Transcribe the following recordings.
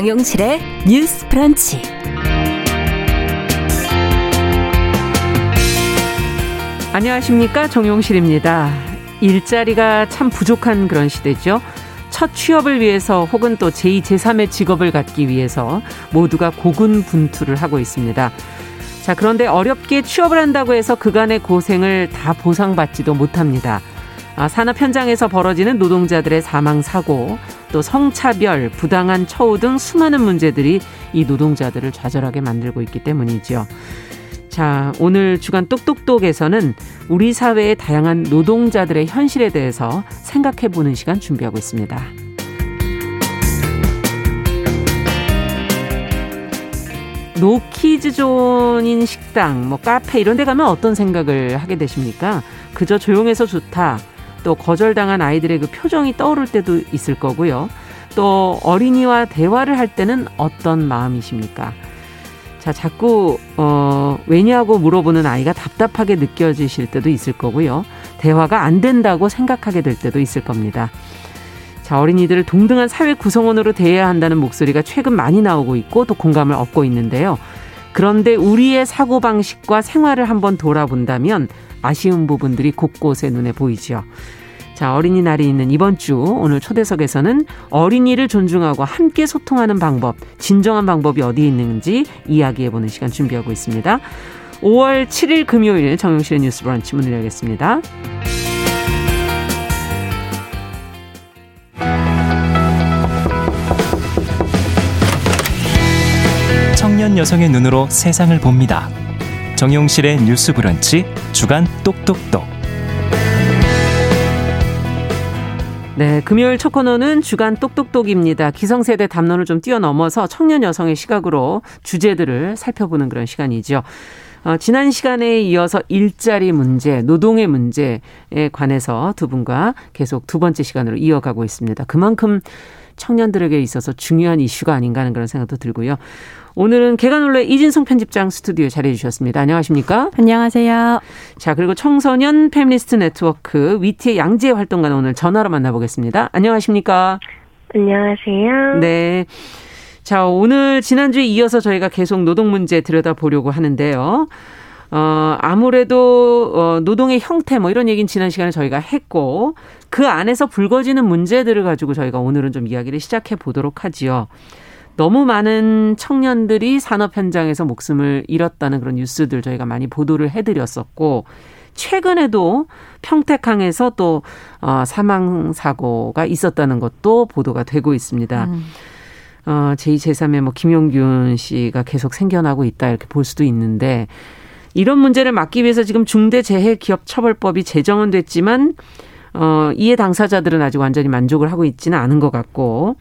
정용실의 뉴스 프런치. 안녕하십니까. 정용실입니다. 일자리가 참 부족한 그런 시대죠. 첫 취업을 위해서 혹은 또 제2, 제3의 직업을 갖기 위해서 모두가 고군분투를 하고 있습니다. 자, 그런데 어렵게 취업을 한다고 해서 그간의 고생을 다 보상받지도 못합니다. 아, 산업 현장에서 벌어지는 노동자들의 사망 사고, 또 성차별, 부당한 처우 등 수많은 문제들이 이 노동자들을 좌절하게 만들고 있기 때문이죠. 자, 오늘 주간 똑똑똑에서는 우리 사회의 다양한 노동자들의 현실에 대해서 생각해 보는 시간 준비하고 있습니다. 노키즈존인 식당, 뭐 카페 이런 데 가면 어떤 생각을 하게 되십니까? 그저 조용해서 좋다. 또 거절당한 아이들의 그 표정이 떠오를 때도 있을 거고요. 또 어린이와 대화를 할 때는 어떤 마음이십니까? 자, 자꾸 어 왜냐고 물어보는 아이가 답답하게 느껴지실 때도 있을 거고요. 대화가 안 된다고 생각하게 될 때도 있을 겁니다. 자, 어린이들을 동등한 사회 구성원으로 대해야 한다는 목소리가 최근 많이 나오고 있고 또 공감을 얻고 있는데요. 그런데 우리의 사고방식과 생활을 한번 돌아본다면 아쉬운 부분들이 곳곳에 눈에 보이죠. 자, 어린이날이 있는 이번 주 오늘 초대석에서는 어린이를 존중하고 함께 소통하는 방법, 진정한 방법이 어디에 있는지 이야기해보는 시간 준비하고 있습니다. 5월 7일 금요일 정용실의 뉴스 브런치 문을 열겠습니다. 청년 여성의 눈으로 세상을 봅니다. 정용실의 뉴스 브런치 주간 똑똑똑. 네, 금요일 첫 코너는 주간 똑똑똑입니다. 기성세대 담론을 좀 뛰어넘어서 청년 여성의 시각으로 주제들을 살펴보는 그런 시간이죠. 어, 지난 시간에 이어서 일자리 문제, 노동의 문제에 관해서 두 분과 계속 두 번째 시간으로 이어가고 있습니다. 그만큼 청년들에게 있어서 중요한 이슈가 아닌가 하는 그런 생각도 들고요. 오늘은 계간홀로 이진송 편집장 스튜디오에 자리해 주셨습니다. 안녕하십니까? 안녕하세요. 자, 그리고 청소년 페미니스트 네트워크 위티의 양지혜 활동가는 오늘 전화로 만나보겠습니다. 안녕하십니까? 안녕하세요. 네. 자, 오늘 지난주에 이어서 저희가 계속 노동 문제 들여다보려고 하는데요. 어, 아무래도, 어, 노동의 형태 뭐 이런 얘기는 지난 시간에 저희가 했고, 그 안에서 불거지는 문제들을 가지고 저희가 오늘은 좀 이야기를 시작해 보도록 하지요. 너무 많은 청년들이 산업 현장에서 목숨을 잃었다는 그런 뉴스들 저희가 많이 보도를 해드렸었고, 최근에도 평택항에서 또, 어, 사망 사고가 있었다는 것도 보도가 되고 있습니다. 음. 어, 제2, 제3의 뭐 김용균 씨가 계속 생겨나고 있다 이렇게 볼 수도 있는데, 이런 문제를 막기 위해서 지금 중대재해기업처벌법이 제정은 됐지만 어, 이해 당사자들은 아직 완전히 만족을 하고 있지는 않은 것 같고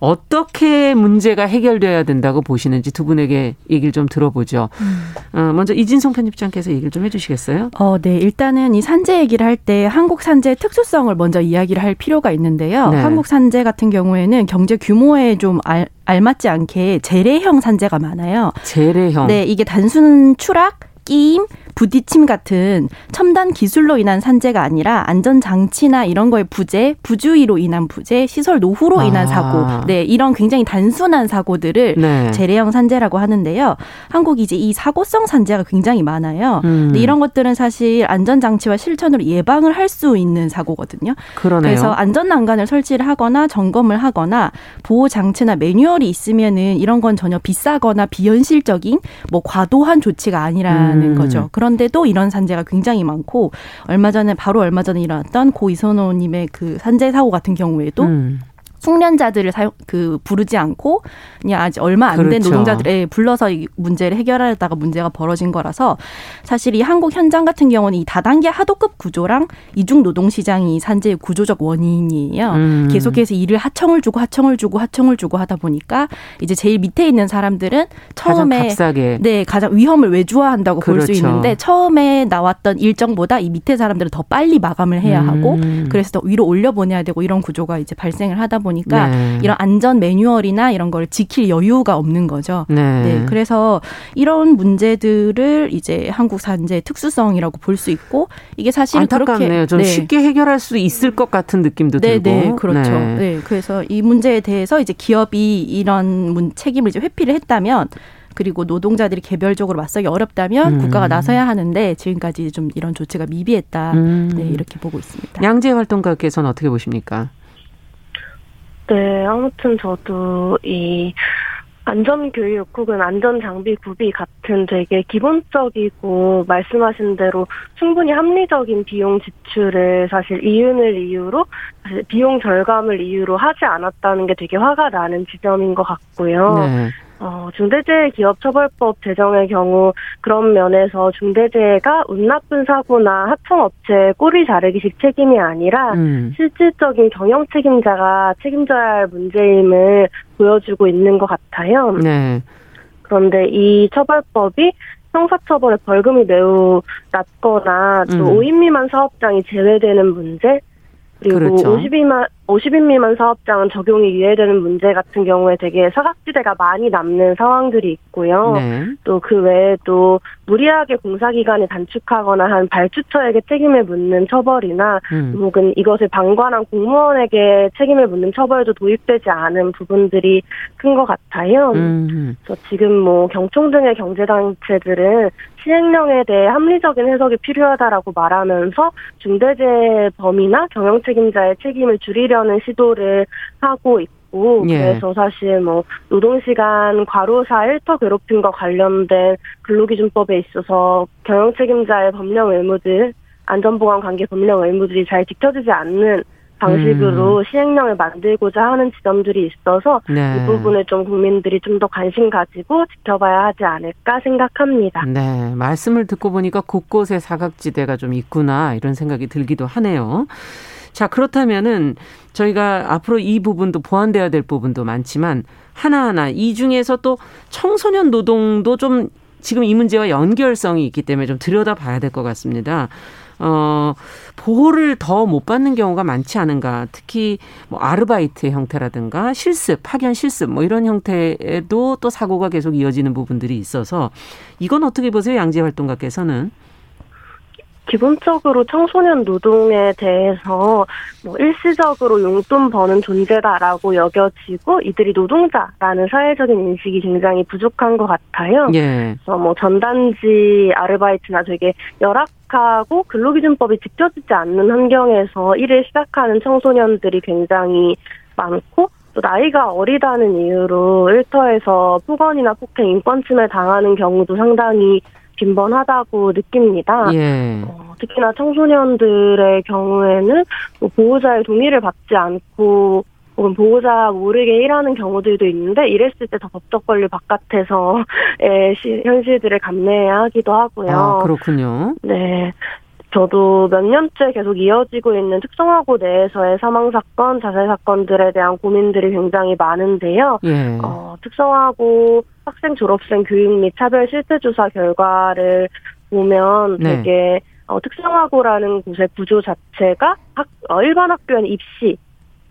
어떻게 문제가 해결돼야 된다고 보시는지 두 분에게 얘기를 좀 들어보죠. 음. 어, 먼저 이진성 편집장께서 얘기를 좀 해주시겠어요? 어, 네. 일단은 이 산재 얘기를 할 때 한국 산재 특수성을 먼저 이야기를 할 필요가 있는데요. 네. 한국 산재 같은 경우에는 경제 규모에 좀 알, 알맞지 않게 재래형 산재가 많아요. 재래형. 네, 이게 단순 추락 끼임, 부딪힘 같은 첨단 기술로 인한 산재가 아니라 안전 장치나 이런 거에 부재, 부주의로 인한 부재, 시설 노후로 인한 아. 사고, 네 이런 굉장히 단순한 사고들을 네. 재래형 산재라고 하는데요. 한국이 이제 이 사고성 산재가 굉장히 많아요. 음. 근데 이런 것들은 사실 안전 장치와 실천으로 예방을 할 수 있는 사고거든요. 그러네요. 그래서 안전 난간을 설치를 하거나 점검을 하거나 보호 장치나 매뉴얼이 있으면은 이런 건 전혀 비싸거나 비현실적인 뭐 과도한 조치가 아니라. 하는 음. 거죠. 그런 데도 이런 산재가 굉장히 많고 얼마 전에 바로 얼마 전에 일어났던 고 이선호님의 그 산재 사고 같은 경우에도 음. 숙련자들을 사용 그 부르지 않고 그냥 아직 얼마 안된 그렇죠. 노동자들에 불러서 이 문제를 해결하다가 문제가 벌어진 거라서 사실 이 한국 현장 같은 경우는 이 다단계 하도급 구조랑 이중 노동 시장이 산재의 구조적 원인이에요. 음. 계속해서 일을 하청을 주고 하청을 주고 하청을 주고 하다 보니까 이제 제일 밑에 있는 사람들은 처음에 가장 네 가장 위험을 외주화한다고 그렇죠. 볼수 있는데 처음에 나왔던 일정보다 이 밑에 사람들은 더 빨리 마감을 해야 하고 음. 그래서 더 위로 올려 보내야 되고 이런 구조가 이제 발생을 하다 보니 보니까 네. 이런 안전 매뉴얼이나 이런 걸 지킬 여유가 없는 거죠. 네. 네. 그래서 이런 문제들을 이제 한국 산재 특수성이라고 볼 수 있고 이게 사실 안타깝네요. 그렇게 좀 네. 쉽게 해결할 수 있을 것 같은 느낌도 네, 들고. 네, 그렇죠. 네. 네. 그래서 이 문제에 대해서 이제 기업이 이런 책임을 이제 회피를 했다면 그리고 노동자들이 개별적으로 맞서기 어렵다면 음. 국가가 나서야 하는데 지금까지 좀 이런 조치가 미비했다. 음. 네, 이렇게 보고 있습니다. 양재 활동가께서는 어떻게 보십니까? 네, 아무튼 저도 이 안전교육 혹은 안전장비 구비 같은 되게 기본적이고 말씀하신 대로 충분히 합리적인 비용 지출을 사실 이윤을 이유로 사실 비용 절감을 이유로 하지 않았다는 게 되게 화가 나는 지점인 것 같고요. 네. 어, 중대재해기업처벌법 제정의 경우 그런 면에서 중대재해가 운 나쁜 사고나 하청업체 꼬리 자르기식 책임이 아니라 음. 실질적인 경영 책임자가 책임져야 할 문제임을 보여주고 있는 것 같아요. 네. 그런데 이 처벌법이 형사처벌의 벌금이 매우 낮거나 또 음. 5인 미만 사업장이 제외되는 문제 그리고 그렇죠. 50인만 50인 미만 사업장은 적용이 유예되는 문제 같은 경우에 되게 사각지대가 많이 남는 상황들이 있고요. 네. 또그 외에도 무리하게 공사기간을 단축하거나 한 발주처에게 책임을 묻는 처벌이나 음. 혹은 이것을 방관한 공무원에게 책임을 묻는 처벌도 도입되지 않은 부분들이 큰 것 같아요. 음. 그래서 지금 뭐 경총 등의 경제단체들은 시행령에 대해 합리적인 해석이 필요하다라고 말하면서 중대재해 범위나 경영 책임자의 책임을 줄이려 는 시도를 하고 있고 예. 그래서 사실 뭐 노동시간 과로사 일터 괴롭힘과 관련된 근로기준법에 있어서 경영 책임자의 법령 의무들 안전보건 관계 법령 의무들이 잘 지켜지지 않는 방식으로 음. 시행령을 만들고자 하는 지점들이 있어서 네. 이 부분을 좀 국민들이 좀 더 관심 가지고 지켜봐야 하지 않을까 생각합니다. 네, 말씀을 듣고 보니까 곳곳에 사각지대가 좀 있구나 이런 생각이 들기도 하네요. 자, 그렇다면은 저희가 앞으로 이 부분도 보완돼야 될 부분도 많지만 하나하나 이 중에서 또 청소년 노동도 좀 지금 이 문제와 연결성이 있기 때문에 좀 들여다봐야 될 것 같습니다. 어, 보호를 더 못 받는 경우가 많지 않은가. 특히 뭐 아르바이트 형태라든가 실습, 파견 실습 뭐 이런 형태에도 또 사고가 계속 이어지는 부분들이 있어서 이건 어떻게 보세요? 양재 활동가께서는? 기본적으로 청소년 노동에 대해서 뭐 일시적으로 용돈 버는 존재다라고 여겨지고 이들이 노동자라는 사회적인 인식이 굉장히 부족한 것 같아요. 예. 그래서 뭐 전단지 아르바이트나 되게 열악하고 근로기준법이 지켜지지 않는 환경에서 일을 시작하는 청소년들이 굉장히 많고 또 나이가 어리다는 이유로 일터에서 폭언이나 폭행, 인권침해 당하는 경우도 상당히 빈번하다고 느낍니다. 예. 어, 특히나 청소년들의 경우에는 뭐 보호자의 동의를 받지 않고 혹은 보호자 모르게 일하는 경우들도 있는데 이랬을 때 더 법적 권리 바깥에서의 현실들을 감내해야 하기도 하고요. 아, 그렇군요. 네. 저도 몇 년째 계속 이어지고 있는 특성화고 내에서의 사망 사건, 자살 사건들에 대한 고민들이 굉장히 많은데요. 예. 어, 특성화고 학생 졸업생 교육 및 차별 실태 조사 결과를 보면 네. 되게 어, 특성화고라는 곳의 구조 자체가 학, 어, 일반 학교에는 입시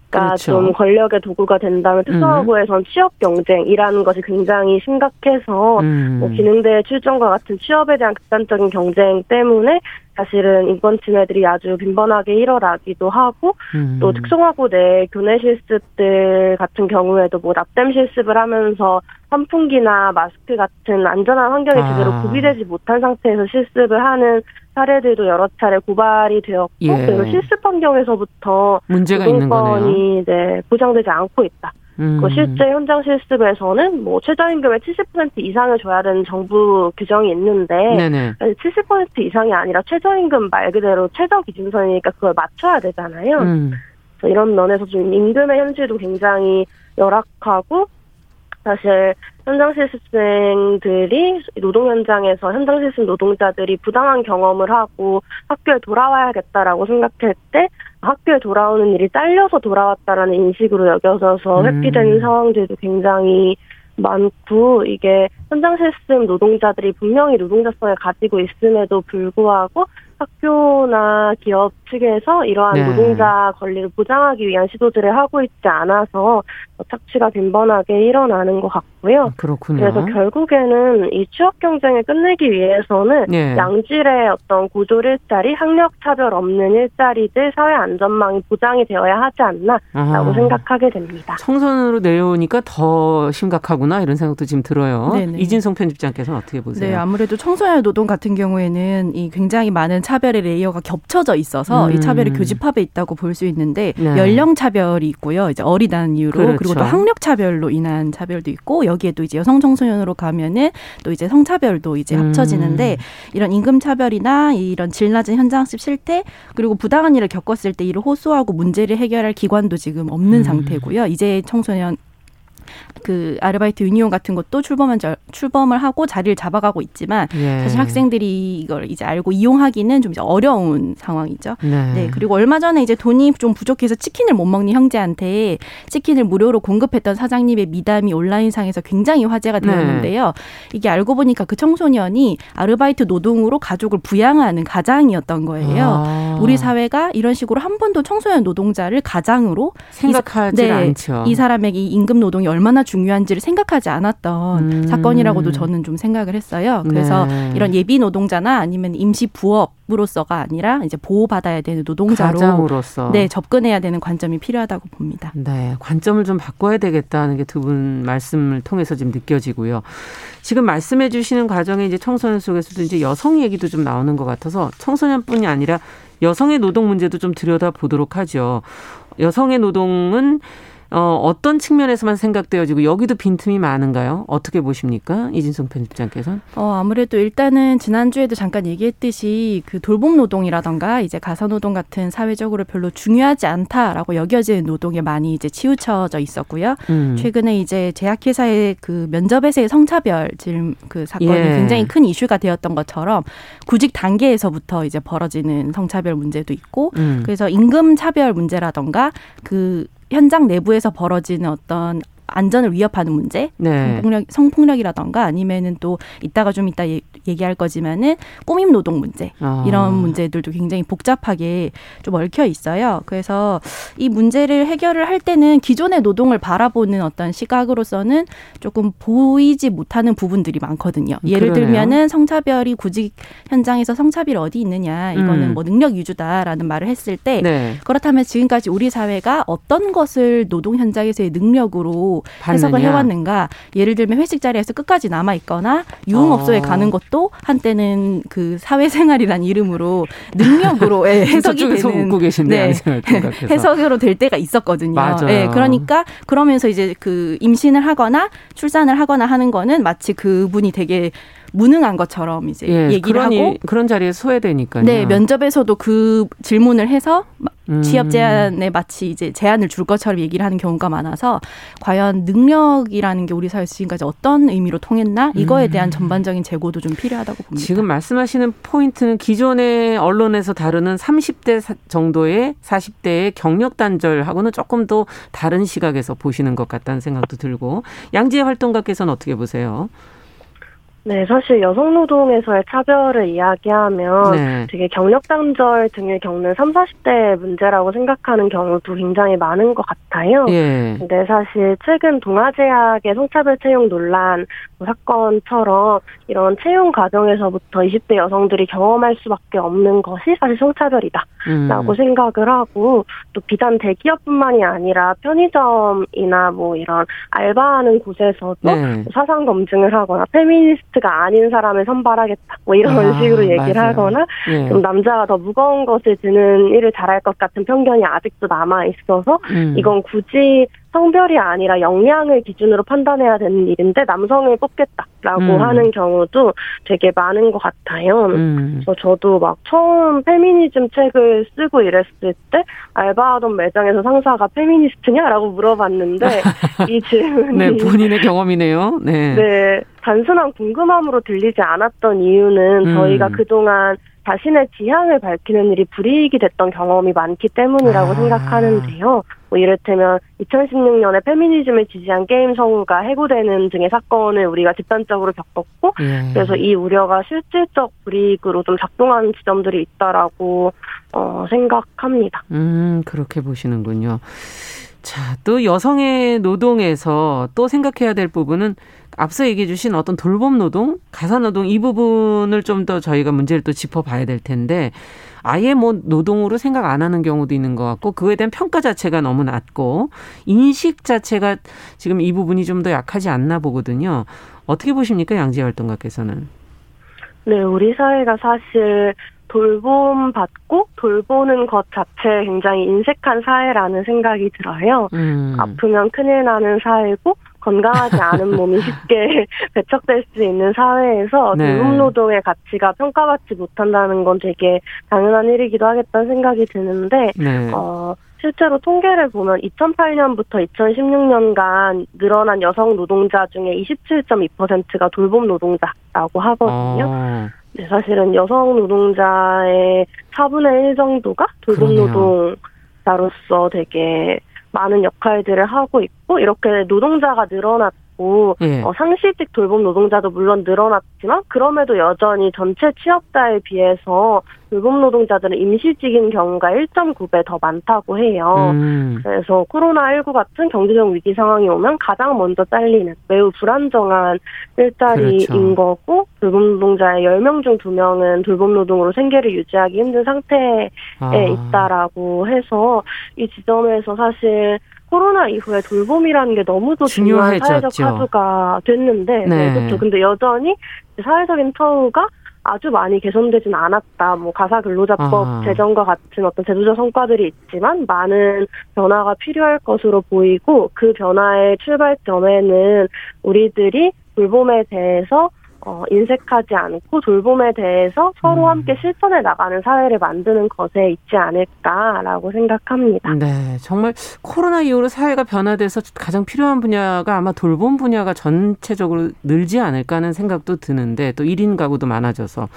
그러니까 그렇죠. 좀 권력의 도구가 된다면 특성화고에선 음. 취업 경쟁이라는 것이 굉장히 심각해서 음. 뭐 기능대 출전과 같은 취업에 대한 극단적인 경쟁 때문에 사실은 인권 침해들이 아주 빈번하게 일어나기도 하고 음. 또 특성화고 내 교내 실습들 같은 경우에도 뭐 납땜 실습을 하면서 선풍기나 마스크 같은 안전한 환경이 아. 제대로 구비되지 못한 상태에서 실습을 하는 사례들도 여러 차례 고발이 되었고 예. 그리고 실습 환경에서부터 문제가 있는 거네요. 네, 보장되지 않고 있다. 음. 그 실제 현장 실습에서는 뭐 최저임금의 70% 이상을 줘야 되는 정부 규정이 있는데 네네. 70% 이상이 아니라 최저임금 말 그대로 최저 기준선이니까 그걸 맞춰야 되잖아요. 음. 이런 면에서 좀 임금의 현실도 굉장히 열악하고 사실 현장 실습생들이 노동 현장에서 현장 실습 노동자들이 부당한 경험을 하고 학교에 돌아와야겠다라고 생각할 때 학교에 돌아오는 일이 딸려서 돌아왔다라는 인식으로 여겨져서 음. 회피되는 음. 상황들도 굉장히 많고 이게 현장 실습 노동자들이 분명히 노동자성을 가지고 있음에도 불구하고 학교나 기업 측에서 이러한 네. 노동자 권리를 보장하기 위한 시도들을 하고 있지 않아서 착취가 빈번하게 일어나는 것 같고요. 그렇군요. 그래서 결국에는 이 취업 경쟁을 끝내기 위해서는 예. 양질의 어떤 고졸 일자리, 학력 차별 없는 일자리들, 사회 안전망이 보장이 되어야 하지 않나라고 아하. 생각하게 됩니다. 청소년으로 내려오니까 더 심각하구나 이런 생각도 지금 들어요. 네네. 이진송 편집장께서는 어떻게 보세요? 네, 아무래도 청소년 노동 같은 경우에는 이 굉장히 많은 차별의 layer가 겹쳐져 있어서 음. 이 차별이 교집합에 있다고 볼 수 있는데 네. 연령 차별이 있고요. 이제 어리다는 이유로 그렇죠. 그리고 또 학력 차별로 인한 차별도 있고 여기에 또 이제 여성 청소년으로 가면은 또 이제 성차별도 이제 음. 합쳐지는데 이런 임금 차별이나 이런 질 낮은 현장식 실태 그리고 부당한 일을 겪었을 때 이를 호소하고 문제를 해결할 기관도 지금 없는 음. 상태고요. 이제 청소년 그 아르바이트 유니온 같은 것도 출범한 절- 출범을 하고 자리를 잡아가고 있지만 예. 사실 학생들이 이걸 이제 알고 이용하기는 좀 어려운 상황이죠. 네. 네. 그리고 얼마 전에 이제 돈이 좀 부족해서 치킨을 못 먹는 형제한테 치킨을 무료로 공급했던 사장님의 미담이 온라인상에서 굉장히 화제가 네. 되었는데요. 이게 알고 보니까 그 청소년이 아르바이트 노동으로 가족을 부양하는 가장이었던 거예요. 아. 우리 사회가 이런 식으로 한 번도 청소년 노동자를 가장으로 생각하지 네, 않죠. 이 사람에게 이 임금 노동이 얼마나 중요한지를 생각하지 않았던 음. 사건이라고도 저는 좀 생각을 했어요. 그래서 네. 이런 예비 노동자나 아니면 임시 부업으로서가 아니라 이제 보호받아야 되는 노동자로 가장으로서 네, 접근해야 되는 관점이 필요하다고 봅니다. 네, 관점을 좀 바꿔야 되겠다는 게 두 분 말씀을 통해서 지금 느껴지고요. 지금 말씀해 주시는 과정에 이제 청소년 속에서도 이제 여성 얘기도 좀 나오는 것 같아서 청소년뿐이 아니라 여성의 노동 문제도 좀 들여다 보도록 하죠. 여성의 노동은 어, 어떤 측면에서만 생각되어지고 여기도 빈틈이 많은가요? 어떻게 보십니까? 이진성 편집장께서는? 어, 아무래도 일단은 지난주에도 잠깐 얘기했듯이 그 돌봄 노동이라던가 이제 가사 노동 같은 사회적으로 별로 중요하지 않다라고 여겨지는 노동에 많이 이제 치우쳐져 있었고요. 음. 최근에 이제 제약회사의 그 면접에서의 성차별 지금 그 사건이 예. 굉장히 큰 이슈가 되었던 것처럼 구직 단계에서부터 이제 벌어지는 성차별 문제도 있고 음. 그래서 임금 차별 문제라던가 그 현장 내부에서 벌어지는 어떤 안전을 위협하는 문제, 네. 성폭력, 성폭력이라던가 아니면은 또 이따가 좀 이따 얘- 얘기할 거지만은 꾸밈 노동 문제 아. 이런 문제들도 굉장히 복잡하게 좀 얽혀 있어요. 그래서 이 문제를 해결을 할 때는 기존의 노동을 바라보는 어떤 시각으로서는 조금 보이지 못하는 부분들이 많거든요. 예를 그러네요. 들면은 성차별이 구직 현장에서 성차별이 어디 있느냐 이거는 음. 뭐 능력 위주다라는 말을 했을 때 네. 그렇다면 지금까지 우리 사회가 어떤 것을 노동 현장에서의 능력으로 해석을 받느냐. 해왔는가? 예를 들면 회식 자리에서 끝까지 남아 있거나 유흥업소에 어. 가는 것도 한때는 그 사회생활이란 이름으로 능력으로 예, 해석이 되는 웃고 계신데 네. 해석으로 될 때가 있었거든요. 맞아요. 예, 그러니까 그러면서 이제 그 임신을 하거나 출산을 하거나 하는 거는 마치 그분이 되게 무능한 것처럼 이제 예, 얘기를 그런 하고 일- 그런 자리에 소외되니까요. 네, 면접에서도 그 질문을 해서 마- 음. 취업 제한에 마치 이제 제한을 줄 것처럼 얘기를 하는 경우가 많아서 과연 능력이라는 게 우리 사회에서 지금까지 어떤 의미로 통했나 이거에 대한 전반적인 재고도 좀 필요하다고 봅니다. 음. 지금 말씀하시는 포인트는 기존의 언론에서 다루는 30대 사- 정도의 40대의 경력 단절하고는 조금 더 다른 시각에서 보시는 것 같다는 생각도 들고 양지혜 활동가께서는 어떻게 보세요? 네, 사실 여성 노동에서의 차별을 이야기하면 네. 되게 경력 단절 등을 겪는 3, 40대 문제라고 생각하는 경우도 굉장히 많은 것 같아요. 예. 근데 사실 최근 동아제약의 성차별 채용 논란 사건처럼 이런 채용 과정에서부터 20대 여성들이 경험할 수밖에 없는 것이 사실 성차별이다. 음. 라고 생각을 하고 또 비단 대기업뿐만이 아니라 편의점이나 뭐 이런 알바하는 곳에서도 네. 사상 검증을 하거나 페미니스트 가 아닌 사람을 선발하겠다 뭐 이런 아, 식으로 얘기를 맞아요. 하거나 예. 좀 남자가 더 무거운 것을 드는 일을 잘할 것 같은 편견이 아직도 남아 있어서 음. 이건 굳이 성별이 아니라 역량을 기준으로 판단해야 되는 일인데 남성을 뽑겠다라고 음. 하는 경우도 되게 많은 것 같아요. 음. 그래서 저도 막 처음 페미니즘 책을 쓰고 이랬을 때 알바하던 매장에서 상사가 페미니스트냐라고 물어봤는데 이 질문이 네, 본인의 경험이네요. 네. 네, 단순한 궁금함으로 들리지 않았던 이유는 음. 저희가 그동안 자신의 지향을 밝히는 일이 불이익이 됐던 경험이 많기 때문이라고 아. 생각하는데요. 뭐 이를테면 2016년에 페미니즘을 지지한 게임 성우가 해고되는 등의 사건을 우리가 집단적으로 겪었고 예. 그래서 이 우려가 실질적 불이익으로 좀 작동하는 지점들이 있다라고 어, 생각합니다. 음, 그렇게 보시는군요. 자, 또 여성의 노동에서 또 생각해야 될 부분은 앞서 얘기해 주신 어떤 돌봄 노동, 가사 노동 이 부분을 좀 더 저희가 문제를 또 짚어봐야 될 텐데 아예 뭐 노동으로 생각 안 하는 경우도 있는 것 같고 그에 대한 평가 자체가 너무 낮고 인식 자체가 지금 이 부분이 좀 더 약하지 않나 보거든요. 어떻게 보십니까 양재 활동가께서는? 네, 우리 사회가 사실 돌봄 받고 돌보는 것 자체에 굉장히 인색한 사회라는 생각이 들어요. 음. 아프면 큰일 나는 사회고 건강하지 않은 몸이 쉽게 배척될 수 있는 사회에서 네. 돌봄 노동의 가치가 평가받지 못한다는 건 되게 당연한 일이기도 하겠다는 생각이 드는데 네. 어, 실제로 통계를 보면 2008년부터 2016년간 늘어난 여성 노동자 중에 27.2%가 돌봄 노동자라고 하거든요. 어, 네, 사실은 여성 노동자의 4분의 1 정도가 돌봄 그러네요. 노동자로서 되게 많은 역할들을 하고 있고 이렇게 노동자가 늘어났 고 예. 어, 상시직 돌봄 노동자도 물론 늘어났지만 그럼에도 여전히 전체 취업자에 비해서 돌봄 노동자들은 임시직인 경우가 1.9배 더 많다고 해요. 음. 그래서 코로나19 같은 경제적 위기 상황이 오면 가장 먼저 잘리는 매우 불안정한 일자리인 그렇죠. 거고 돌봄 노동자의 10명 중 2명은 돌봄 노동으로 생계를 유지하기 힘든 상태에 아. 있다라고 해서 이 지점에서 사실 코로나 이후에 돌봄이라는 게 너무도 중요한. 사회적 화두가 됐는데 네. 네, 그렇죠. 근데 여전히 사회적인 처우가 아주 많이 개선되진 않았다. 뭐 가사 근로자법 아. 제정과 같은 어떤 제도적 성과들이 있지만 많은 변화가 필요할 것으로 보이고 그 변화의 출발점에는 우리들이 돌봄에 대해서 어, 인색하지 않고 돌봄에 대해서 서로 음. 함께 실천해 나가는 사회를 만드는 것에 있지 않을까라고 생각합니다. 네, 정말 코로나 이후로 사회가 변화돼서 가장 필요한 분야가 아마 돌봄 분야가 전체적으로 늘지 않을까 하는 생각도 드는데 또 1인 가구도 많아져서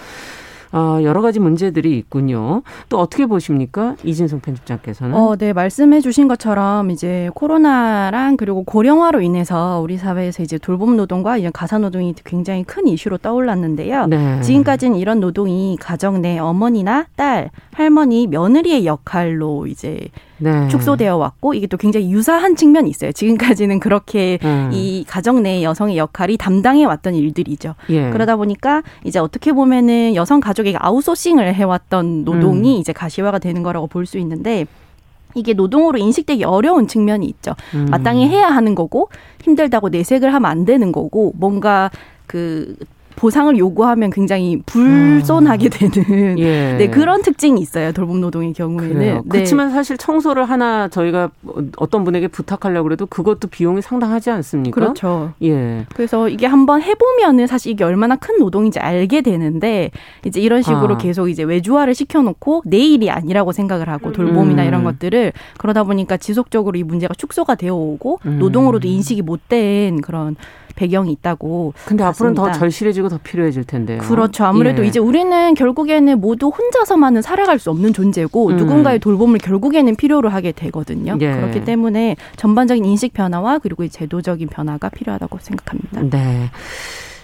어, 여러 가지 문제들이 있군요. 또 어떻게 보십니까? 이진성 편집장께서는. 어, 네, 말씀해 주신 것처럼 이제 코로나랑 그리고 고령화로 인해서 우리 사회에서 이제 돌봄 노동과 이런 가사 노동이 굉장히 큰 이슈로 떠올랐는데요. 네. 지금까지는 이런 노동이 가정 내 어머니나 딸, 할머니, 며느리의 역할로 이제 네. 축소되어 왔고 이게 또 굉장히 유사한 측면이 있어요. 지금까지는 그렇게 음. 이 가정 내 여성의 역할이 담당해 왔던 일들이죠. 예. 그러다 보니까 이제 어떻게 보면은 여성 가족에게 아웃소싱을 해왔던 노동이 음. 이제 가시화가 되는 거라고 볼 수 있는데 이게 노동으로 인식되기 어려운 측면이 있죠. 음. 마땅히 해야 하는 거고 힘들다고 내색을 하면 안 되는 거고 뭔가 그 보상을 요구하면 굉장히 불손하게 되는 예. 네 그런 특징이 있어요 돌봄 노동의 경우에는 그래요. 네. 그렇지만 사실 청소를 하나 저희가 어떤 분에게 부탁하려고 그래도 그것도 비용이 상당하지 않습니까? 그렇죠. 예. 그래서 이게 한번 해보면은 사실 이게 얼마나 큰 노동인지 알게 되는데 이제 이런 식으로 아. 계속 이제 외주화를 시켜놓고 내 일이 아니라고 생각을 하고 돌봄이나 음. 이런 것들을 그러다 보니까 지속적으로 이 문제가 축소가 되어 오고 음. 노동으로도 인식이 못된 그런 배경이 있다고. 근데 앞으로는 더. 절실해지고 더 필요해질 텐데요. 그렇죠. 아무래도 예. 이제 우리는 결국에는 모두 혼자서만은 살아갈 수 없는 존재고 음. 누군가의 돌봄을 결국에는 필요로 하게 되거든요. 예. 그렇기 때문에 전반적인 인식 변화와 그리고 이 제도적인 변화가 필요하다고 생각합니다. 네.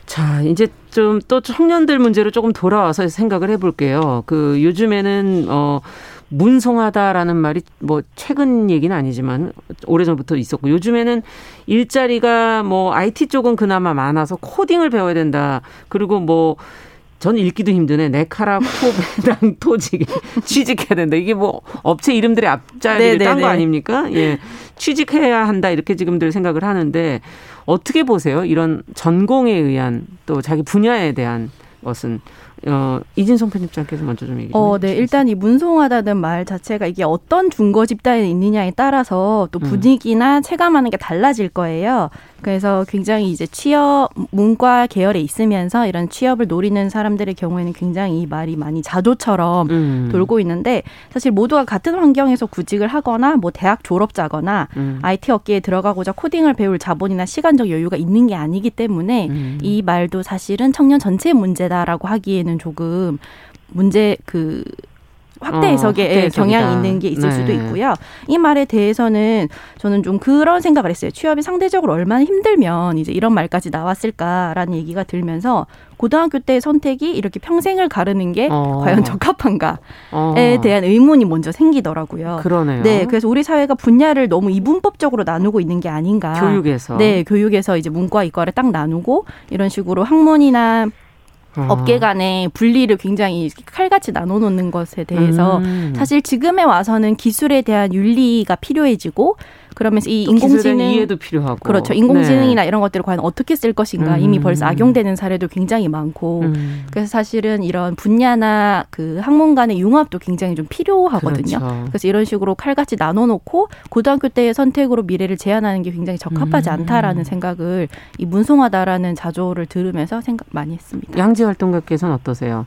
자, 이제 좀 또 청년들 문제로 조금 돌아와서 생각을 해볼게요. 그 요즘에는 어 문송하다라는 말이 뭐 최근 얘기는 아니지만 오래전부터 있었고 요즘에는 일자리가 뭐 IT 쪽은 그나마 많아서 코딩을 배워야 된다. 그리고 뭐전 읽기도 힘드네. 네카라 코베당 토직 취직해야 된다. 이게 뭐 업체 이름들의 앞자리를 딴거 네네네. 아닙니까? 예. 취직해야 한다. 이렇게 지금들 생각을 하는데 어떻게 보세요? 이런 전공에 의한 또 자기 분야에 대한 것은 어 이진성 편집장께서 먼저 좀 얘기 좀 어, 네. 해주시겠어요? 일단 이 문송하다는 말 자체가 이게 어떤 중거 집단에 있느냐에 따라서 또 음. 분위기나 체감하는 게 달라질 거예요. 그래서 굉장히 이제 취업 문과 계열에 있으면서 이런 취업을 노리는 사람들의 경우에는 굉장히 이 말이 많이 자조처럼 음. 돌고 있는데 사실 모두가 같은 환경에서 구직을 하거나 뭐 대학 졸업자거나 음. IT 업계에 들어가고자 코딩을 배울 자본이나 시간적 여유가 있는 게 아니기 때문에 음. 이 말도 사실은 청년 전체의 문제다라고 하기에는 조금 문제 그 확대 해석에 어, 확대 경향이. 있는 게 있을 네. 수도 있고요. 이 말에 대해서는 저는 좀 그런 생각을 했어요. 취업이 상대적으로 얼마나 힘들면 이제 이런 말까지 나왔을까라는 얘기가 들면서 고등학교 때 선택이 이렇게 평생을 가르는 게 어. 과연 적합한가에 어. 대한 의문이 먼저 생기더라고요. 그러네요. 네, 그래서 우리 사회가 분야를 너무 이분법적으로 나누고 있는 게 아닌가. 교육에서 네, 교육에서 이제 문과 이과를 딱 나누고 이런 식으로 학문이나 어. 업계 간의 분리를 굉장히 칼같이 나눠 놓는 것에 대해서 음. 사실 지금에 와서는 기술에 대한 윤리가 필요해지고 그러면서 이 인공지능 이해도 필요하고 그렇죠. 인공지능이나 네. 이런 것들을 과연 어떻게 쓸 것인가 음. 이미 벌써 악용되는 사례도 굉장히 많고 음. 그래서 사실은 이런 분야나 그 학문 간의 융합도 굉장히 좀 필요하거든요. 그렇죠. 그래서 이런 식으로 칼같이 나눠놓고 고등학교 때의 선택으로 미래를 제한하는 게 굉장히 적합하지 음. 않다라는 생각을 이 문송하다라는 자조를 들으면서 생각 많이 했습니다. 양지 활동가께서는 어떠세요?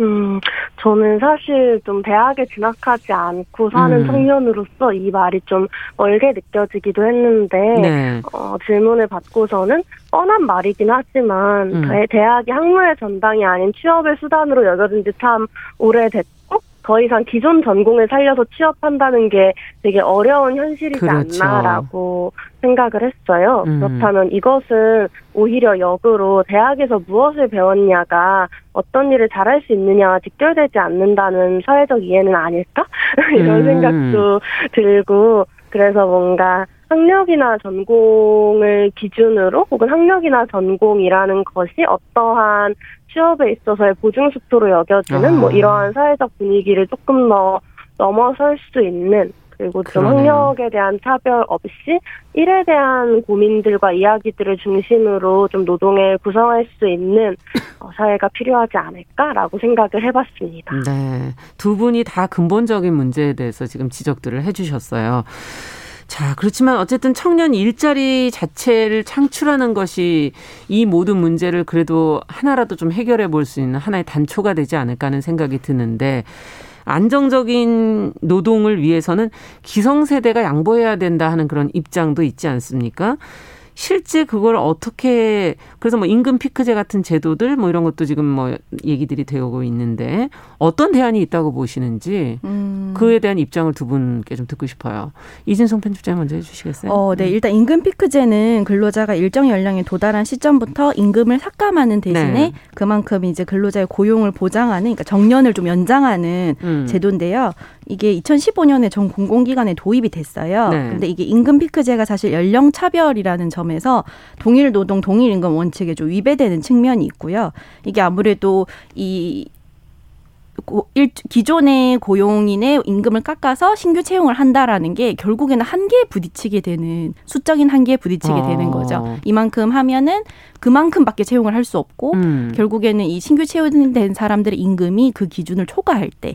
음, 저는 사실 좀 대학에 진학하지 않고 사는 음. 청년으로서 이 말이 좀 멀게 느껴지기도 했는데, 네. 어, 질문을 받고서는 뻔한 말이긴 하지만, 음. 대- 대학이 학문의 전당이 아닌 취업의 수단으로 여겨진 지 참 오래됐고, 더 이상 기존 전공을 살려서 취업한다는 게 되게 어려운 현실이지 그렇죠. 않나라고 생각을 했어요. 음. 그렇다면 이것은 오히려 역으로 대학에서 무엇을 배웠냐가 어떤 일을 잘할 수 있느냐와 직결되지 않는다는 사회적 이해는 아닐까? 이런 음. 생각도 들고, 그래서 뭔가 학력이나 전공을 기준으로 혹은 학력이나 전공이라는 것이 어떠한 취업에 있어서의 보증 수표로 여겨지는 아. 뭐 이러한 사회적 분위기를 조금 더 넘어설 수 있는 그리고 좀 그러네요. 학력에 대한 차별 없이 일에 대한 고민들과 이야기들을 중심으로 좀 노동을 구성할 수 있는 어, 사회가 필요하지 않을까라고 생각을 해봤습니다. 네. 두 분이 다 근본적인 문제에 대해서 지금 지적들을 해주셨어요. 자, 그렇지만 어쨌든 청년 일자리 자체를 창출하는 것이 이 모든 문제를 그래도 하나라도 좀 해결해 볼 수 있는 하나의 단초가 되지 않을까 하는 생각이 드는데 안정적인 노동을 위해서는 기성세대가 양보해야 된다 하는 그런 입장도 있지 않습니까? 실제 그걸 어떻게 그래서 뭐 임금 피크제 같은 제도들 뭐 이런 것도 지금 뭐 얘기들이 되고 있는데 어떤 대안이 있다고 보시는지 음. 그에 대한 입장을 두 분께 좀 듣고 싶어요. 이진성 편집장 먼저 해주시겠어요? 어, 네. 일단 임금 피크제는 근로자가 일정 연령에 도달한 시점부터 임금을 삭감하는 대신에 네. 그만큼 이제 근로자의 고용을 보장하는, 그러니까 정년을 좀 연장하는 음. 제도인데요. 이게 2015년에 전 공공기관에 도입이 됐어요. 네. 근데 이게 임금 피크제가 사실 연령 차별이라는 점 에서 동일 노동 동일 임금 원칙에 좀 위배되는 측면이 있고요. 이게 아무래도 이 고- 일, 기존의 고용인의 임금을 깎아서 신규 채용을 한다라는 게 결국에는 한계에 부딪히게 되는 수적인 한계에 부딪히게 어. 되는 거죠. 이만큼 하면은 그만큼밖에 채용을 할 수 없고 음. 결국에는 이 신규 채용된 사람들의 임금이 그 기준을 초과할 때이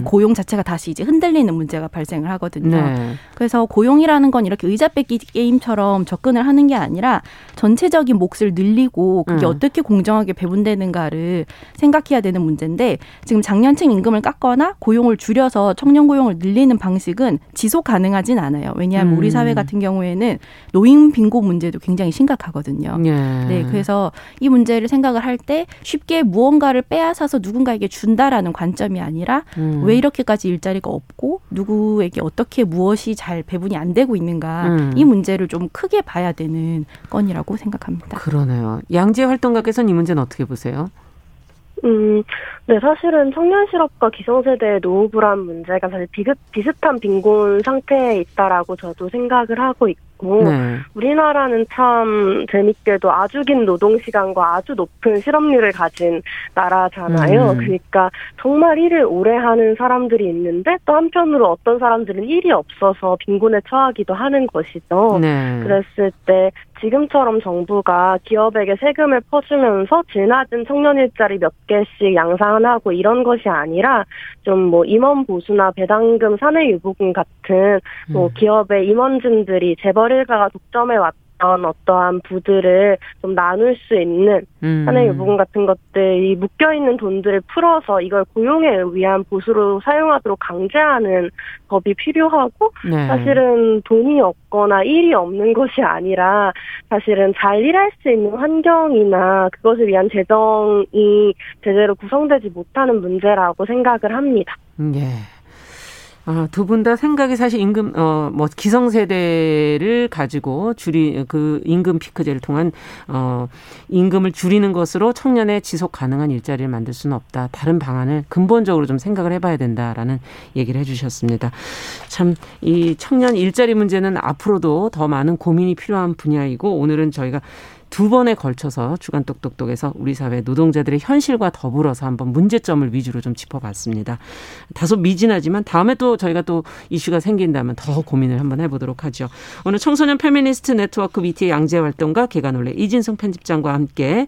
음. 고용 자체가 다시 이제 흔들리는 문제가 발생을 하거든요. 네. 그래서 고용이라는 건 이렇게 의자 뺏기 게임처럼 접근을 하는 게 아니라 전체적인 몫을 늘리고 그게 음. 어떻게 공정하게 배분되는가를 생각해야 되는 문제인데 지금 장년층 임금을 깎거나 고용을 줄여서 청년 고용을 늘리는 방식은 지속 가능하진 않아요. 왜냐하면 음. 우리 사회 같은 경우에는 노인 빈곤 문제도 굉장히 심각하거든요. 예. 네, 그래서 이 문제를 생각을 할 때 쉽게 무언가를 빼앗아서 누군가에게 준다라는 관점이 아니라 음. 왜 이렇게까지 일자리가 없고 누구에게 어떻게 무엇이 잘 배분이 안 되고 있는가 음. 이 문제를 좀 크게 봐야 되는 건이라고 생각합니다. 그러네요. 양재 활동가께서는 이 문제는 어떻게 보세요? 음, 네, 사실은 청년 실업과 기성세대의 노후 불안 문제가 사실 비슷, 비슷한 빈곤 상태에 있다라고 저도 생각을 하고 있고, 네. 우리나라는 참 재밌게도 아주 긴 노동 시간과 아주 높은 실업률을 가진 나라잖아요. 음. 그러니까 정말 일을 오래 하는 사람들이 있는데 또 한편으로 어떤 사람들은 일이 없어서 빈곤에 처하기도 하는 것이죠. 네. 그랬을 때 지금처럼 정부가 기업에게 세금을 퍼주면서 질 낮은 청년 일자리 몇 개씩 양산하고 이런 것이 아니라 좀 뭐 임원 보수나 배당금 사내 유보금 같은 뭐 음. 기업의 임원진들이 재벌 일가가 독점해 왔던 어떠한 부들을 좀 나눌 수 있는 음. 산의 부분 같은 것들 이 묶여 있는 돈들을 풀어서 이걸 고용에 의한 보수로 사용하도록 강제하는 법이 필요하고 네. 사실은 돈이 없거나 일이 없는 것이 아니라 사실은 잘 일할 수 있는 환경이나 그것을 위한 재정이 제대로 구성되지 못하는 문제라고 생각을 합니다. 예. 아, 두 분 다 생각이 사실 임금 어 뭐 기성세대를 가지고 줄이 그 임금 피크제를 통한 어 임금을 줄이는 것으로 청년의 지속 가능한 일자리를 만들 수는 없다. 다른 방안을 근본적으로 좀 생각을 해 봐야 된다라는 얘기를 해 주셨습니다. 참 이 청년 일자리 문제는 앞으로도 더 많은 고민이 필요한 분야이고 오늘은 저희가 두 번에 걸쳐서 주간 똑똑똑에서 우리 사회 노동자들의 현실과 더불어서 한번 문제점을 위주로 좀 짚어봤습니다. 다소 미진하지만 다음에 또 저희가 또 이슈가 생긴다면 더 고민을 한번 해보도록 하죠. 오늘 청소년 페미니스트 네트워크 위티의 양지혜 활동가 개관올레 이진성 편집장과 함께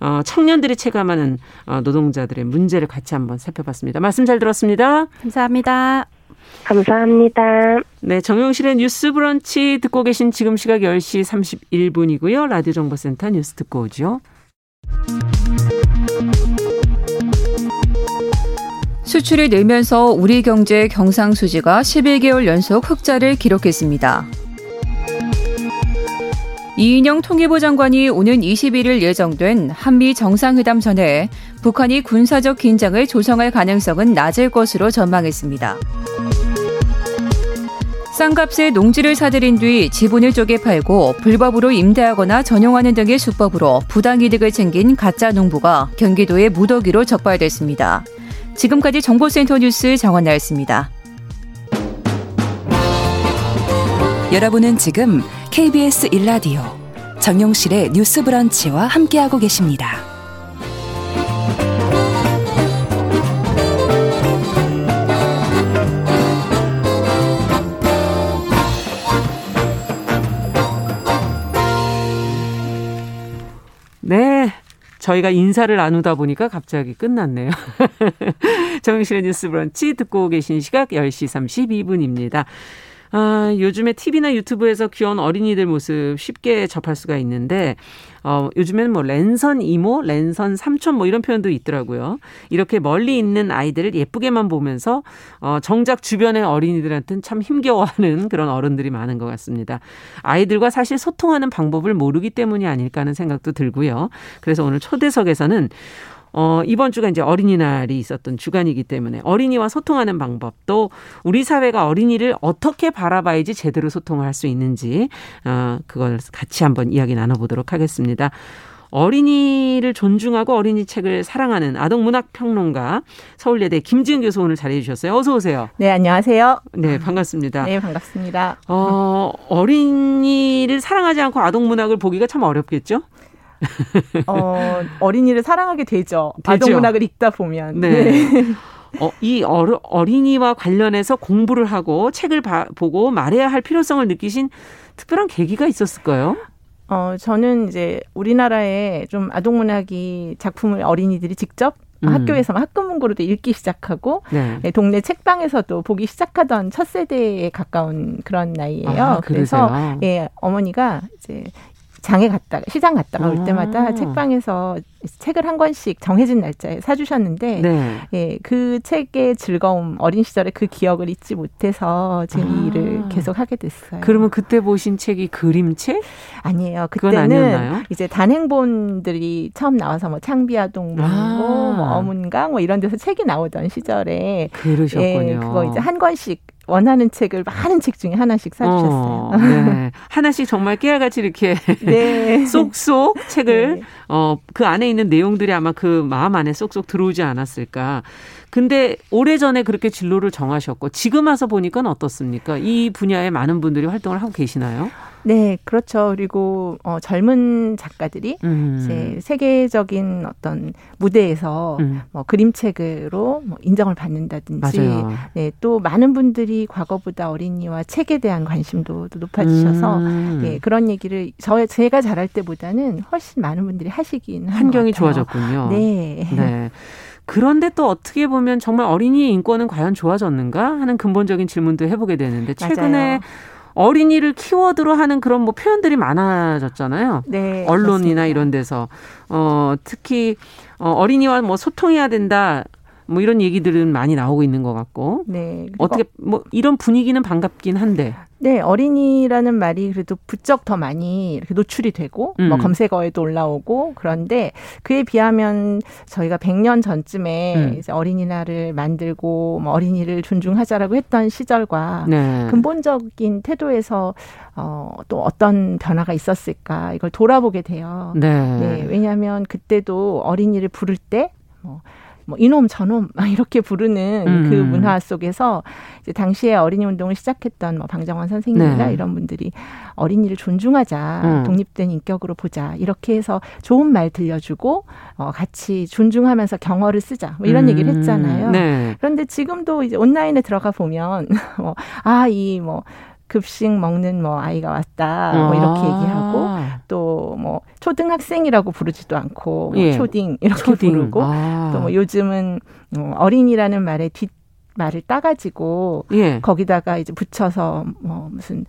어, 청년들이 체감하는 어, 노동자들의 문제를 같이 한번 살펴봤습니다. 말씀 잘 들었습니다. 감사합니다. 감사합니다. 네, 정용실의 뉴스 브런치 듣고 계신 지금 시각 10시 31분이고요. 라디오 정보센터 뉴스 듣고 오죠. 수출이 늘면서 우리 경제 경상수지가 11개월 연속 흑자를 기록했습니다. 이인영 통일부 장관이 오는 21일 예정된 한미 정상회담 전에 북한이 군사적 긴장을 조성할 가능성은 낮을 것으로 전망했습니다. 싼값에 농지를 사들인 뒤 지분을 쪼개 팔고 불법으로 임대하거나 전용하는 등의 수법으로 부당이득을 챙긴 가짜 농부가 경기도의 무더기로 적발됐습니다. 지금까지 정보센터 뉴스 정원나였습니다. 여러분은 지금 KBS 1라디오 정용실의 뉴스 브런치와 함께하고 계십니다. 저희가 인사를 나누다 보니까 갑자기 끝났네요. 정실의 뉴스 브런치 듣고 계신 시각 10시 32분입니다. 아, 요즘에 TV나 유튜브에서 귀여운 어린이들 모습 쉽게 접할 수가 있는데, 어, 요즘에는 뭐 랜선 이모, 랜선 삼촌 뭐 이런 표현도 있더라고요. 이렇게 멀리 있는 아이들을 예쁘게만 보면서, 어, 정작 주변의 어린이들한테는 참 힘겨워하는 그런 어른들이 많은 것 같습니다. 아이들과 사실 소통하는 방법을 모르기 때문이 아닐까 하는 생각도 들고요. 그래서 오늘 초대석에서는 어, 이번 주가 이제 어린이날이 있었던 주간이기 때문에 어린이와 소통하는 방법 또 우리 사회가 어린이를 어떻게 바라봐야지 제대로 소통을 할 수 있는지 어, 그걸 같이 한번 이야기 나눠보도록 하겠습니다. 어린이를 존중하고 어린이 책을 사랑하는 아동 문학 평론가 서울예대 김지은 교수 오늘 자리해 주셨어요. 어서 오세요. 네, 안녕하세요. 네, 반갑습니다. 네, 반갑습니다. 어, 어린이를 사랑하지 않고 아동 문학을 보기가 참 어렵겠죠? 어, 어린이를 사랑하게 되죠. 되죠. 아동 문학을 읽다 보면. 네. 어, 이 어르, 어린이와 관련해서 공부를 하고 책을 봐, 보고 말해야 할 필요성을 느끼신 특별한 계기가 있었을까요? 어, 저는 이제 우리나라에 좀 아동문학이 작품을 어린이들이 직접 음. 학교에서 학급 문고로도 읽기 시작하고 네. 네, 동네 책방에서도 보기 시작하던 첫 세대에 가까운 그런 나이예요. 아, 그래서? 예, 어머니가 이제 장에 갔다가 시장 갔다가 아. 올 때마다 책방에서 책을 한 권씩 정해진 날짜에 사주셨는데 네. 예, 그 책의 즐거움, 어린 시절의 그 기억을 잊지 못해서 지금 이 아. 일을 계속 하게 됐어요. 그러면 그때 보신 책이 그림책? 아니에요. 그때는? 이제 단행본들이 처음 나와서 뭐 창비아동 문고, 아. 뭐 어문강 뭐 이런 데서 책이 나오던 시절에 그러셨군요. 예, 그거 이제 한 권씩 원하는 책을 많은 책 중에 하나씩 사주셨어요. 어, 네. 하나씩 정말 깨알같이 이렇게 네. 쏙쏙 책을 네. 어, 그 안에 있는 내용들이 아마 그 마음 안에 쏙쏙 들어오지 않았을까. 근데 오래전에 그렇게 진로를 정하셨고 지금 와서 보니까 어떻습니까? 이 분야에 많은 분들이 활동을 하고 계시나요? 네, 그렇죠. 그리고 어, 젊은 작가들이 음. 이제 세계적인 어떤 무대에서 음. 뭐 그림책으로 뭐 인정을 받는다든지 맞아요. 네, 또 많은 분들이 과거보다 어린이와 책에 대한 관심도 또 높아지셔서 음. 예, 그런 얘기를 저 제가 잘할 때보다는 훨씬 많은 분들이 하시긴 환경이. 좋아졌군요. 네. 네. 그런데 또 어떻게 보면 정말 어린이의 인권은 과연 좋아졌는가 하는 근본적인 질문도 해보게 되는데 최근에 맞아요. 어린이를 키워드로 하는 그런 뭐 표현들이 많아졌잖아요. 네. 언론이나 맞습니다. 이런 데서 어 특히 어 어린이와 뭐 소통해야 된다. 뭐 이런 얘기들은 많이 나오고 있는 것 같고 네. 어떻게 뭐 이런 분위기는 반갑긴 한데 네, 어린이라는 말이 그래도 부쩍 더 많이 이렇게 노출이 되고 뭐 음. 검색어에도 올라오고 그런데 그에 비하면 저희가 100년 전쯤에 음. 이제 어린이날을 만들고 뭐 어린이를 존중하자라고 했던 시절과 네. 근본적인 태도에서 어, 또 어떤 변화가 있었을까 이걸 돌아보게 돼요. 네. 네, 왜냐하면 그때도 어린이를 부를 때 뭐, 뭐 이놈 저놈 막 이렇게 부르는 음. 그 문화 속에서 이제 당시에 어린이 운동을 시작했던 뭐 방정환 선생님이나 네. 이런 분들이 어린이를 존중하자 음. 독립된 인격으로 보자 이렇게 해서 좋은 말 들려주고 어, 같이 존중하면서 경어를 쓰자 뭐 이런 음. 얘기를 했잖아요. 네. 그런데 지금도 이제 온라인에 들어가 보면 뭐아이뭐 급식 먹는 뭐 아이가 왔다 뭐 이렇게 아. 얘기하고 또 뭐 초등학생이라고 부르지도 않고 뭐 예. 초딩 이렇게 초딩. 부르고 아. 또뭐 요즘은 어, 어린이라는 말에 뒷 말을 따가지고 예. 거기다가 이제 붙여서 뭐 무슨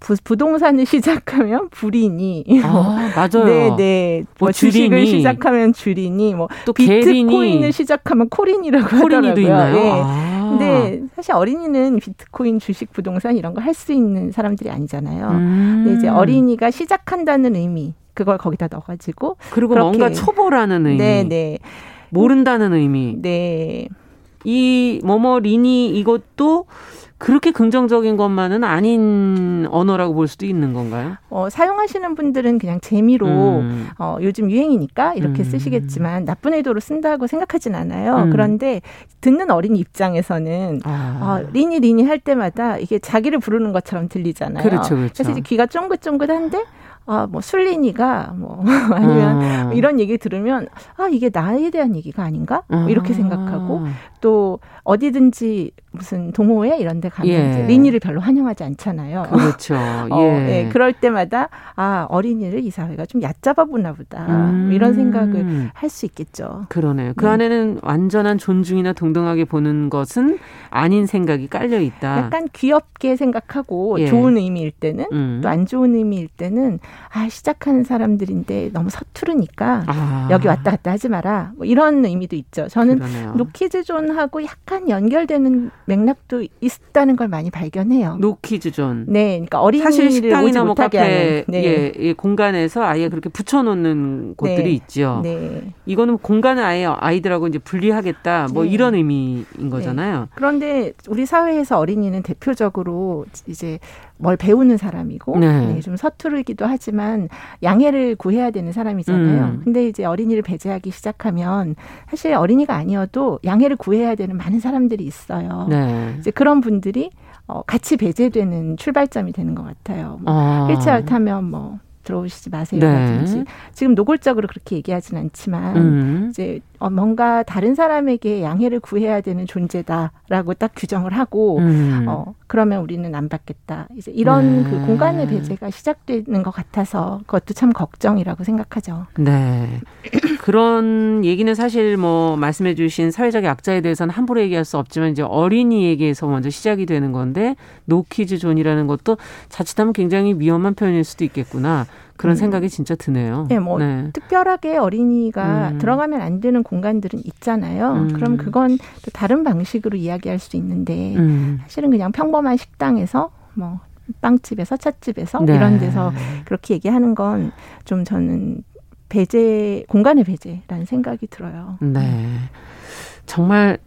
부, 부동산을 시작하면 불이니 아, 맞아요. 네 네 뭐, 뭐 주식을. 시작하면 줄이니 뭐또 비트코인을 시작하면 코린이라고 코린이도 하더라고요. 있나요? 예. 아. 근데 사실 어린이는 비트코인, 주식, 부동산 이런 거 할 수 있는 사람들이 아니잖아요. 음. 근데 이제 어린이가 시작한다는 의미 그걸 거기다 넣어가지고 그리고 그렇게- 뭔가 초보라는 의미, 네네. 모른다는 의미, 네. 이 뭐뭐 리니 이것도 그렇게 긍정적인 것만은 아닌 언어라고 볼 수도 있는 건가요? 어, 사용하시는 분들은 그냥 재미로 음. 어, 요즘 유행이니까 이렇게 음. 쓰시겠지만 나쁜 의도로 쓴다고 생각하진 않아요. 음. 그런데 듣는 어린이 입장에서는 아. 어, 리니 리니 할 때마다 이게 자기를 부르는 것처럼 들리잖아요. 그렇죠, 그렇죠. 그래서 이제 귀가 쫑긋쫑긋한데 아, 뭐 술리니가 뭐 아니면 어. 이런 얘기 들으면 아 이게 나에 대한 얘기가 아닌가 뭐 이렇게 아. 생각하고 또 어디든지 무슨 동호회 이런 데 가면 예. 이제 리니를 별로 환영하지 않잖아요. 그렇죠. 어, 예. 예, 그럴 때마다 아 어린이를 이 사회가 좀 얕잡아 보나 보다 뭐 이런 음. 생각을 할 수 있겠죠. 그러네요. 그 네. 안에는 완전한 존중이나 동등하게 보는 것은 아닌 생각이 깔려 있다. 약간 귀엽게 생각하고 예. 좋은 의미일 때는 음. 또안 좋은 의미일 때는 아 시작하는 사람들인데 너무 서투르니까 아. 여기 왔다 갔다 하지 마라 뭐 이런 의미도 있죠. 저는. 노키즈존하고 약간 연결되는 맥락도 있다는 걸 많이 발견해요. 노키즈 존. 네, 그러니까 어린이를 사실 식당이나 뭐 카페 하는. 네. 예, 예, 공간에서 아예 그렇게 붙여놓는 곳들이 네. 있죠. 네. 이거는 공간을 아예 아이들하고 이제 분리하겠다 뭐 네. 이런 의미인 거잖아요. 그런데 우리 사회에서 어린이는 대표적으로 이제 뭘 배우는 사람이고 네. 네, 좀 서투르기도 하지만 양해를 구해야 되는 사람이잖아요. 음. 근데 이제 어린이를 배제하기 시작하면 사실 어린이가 아니어도 양해를 구해야 되는 많은 사람들이 있어요. 네. 이제 그런 분들이 어, 같이 배제되는 출발점이 되는 것 같아요. 뭐 아. 휠체어 타면 뭐 들어오시지 네. 마세요 라든지 지금 노골적으로 그렇게 얘기하진 않지만 음. 이제 어, 뭔가 다른 사람에게 양해를 구해야 되는 존재다라고 딱 규정을 하고 음. 어 그러면 우리는 안 받겠다. 이제 이런 네. 그 공간의 배제가 시작되는 것 같아서 그것도 참 걱정이라고 생각하죠. 네. 그런 얘기는 사실 뭐 말씀해 주신 사회적 약자에 대해서는 함부로 얘기할 수 없지만 이제 어린이에게서 먼저 시작이 되는 건데 노키즈 존이라는 것도 자칫하면 굉장히 위험한 표현일 수도 있겠구나. 그런 음. 생각이 진짜 드네요. 네, 뭐 특별하게 어린이가 음. 들어가면 안 되는 공간들은 있잖아요. 음. 그럼 그건 또 다른 방식으로 이야기할 수 있는데 음. 사실은 그냥 평범한 식당에서 뭐 빵집에서 찻집에서 네. 이런 데서 그렇게 얘기하는 건 좀 저는 배제 공간의 배제라는 생각이 들어요. 네. 정말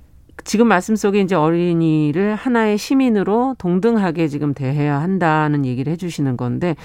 지금 말씀 속에 이제 어린이를 하나의 시민으로 동등하게 지금 대해야 한다는 얘기를 해주시는 건데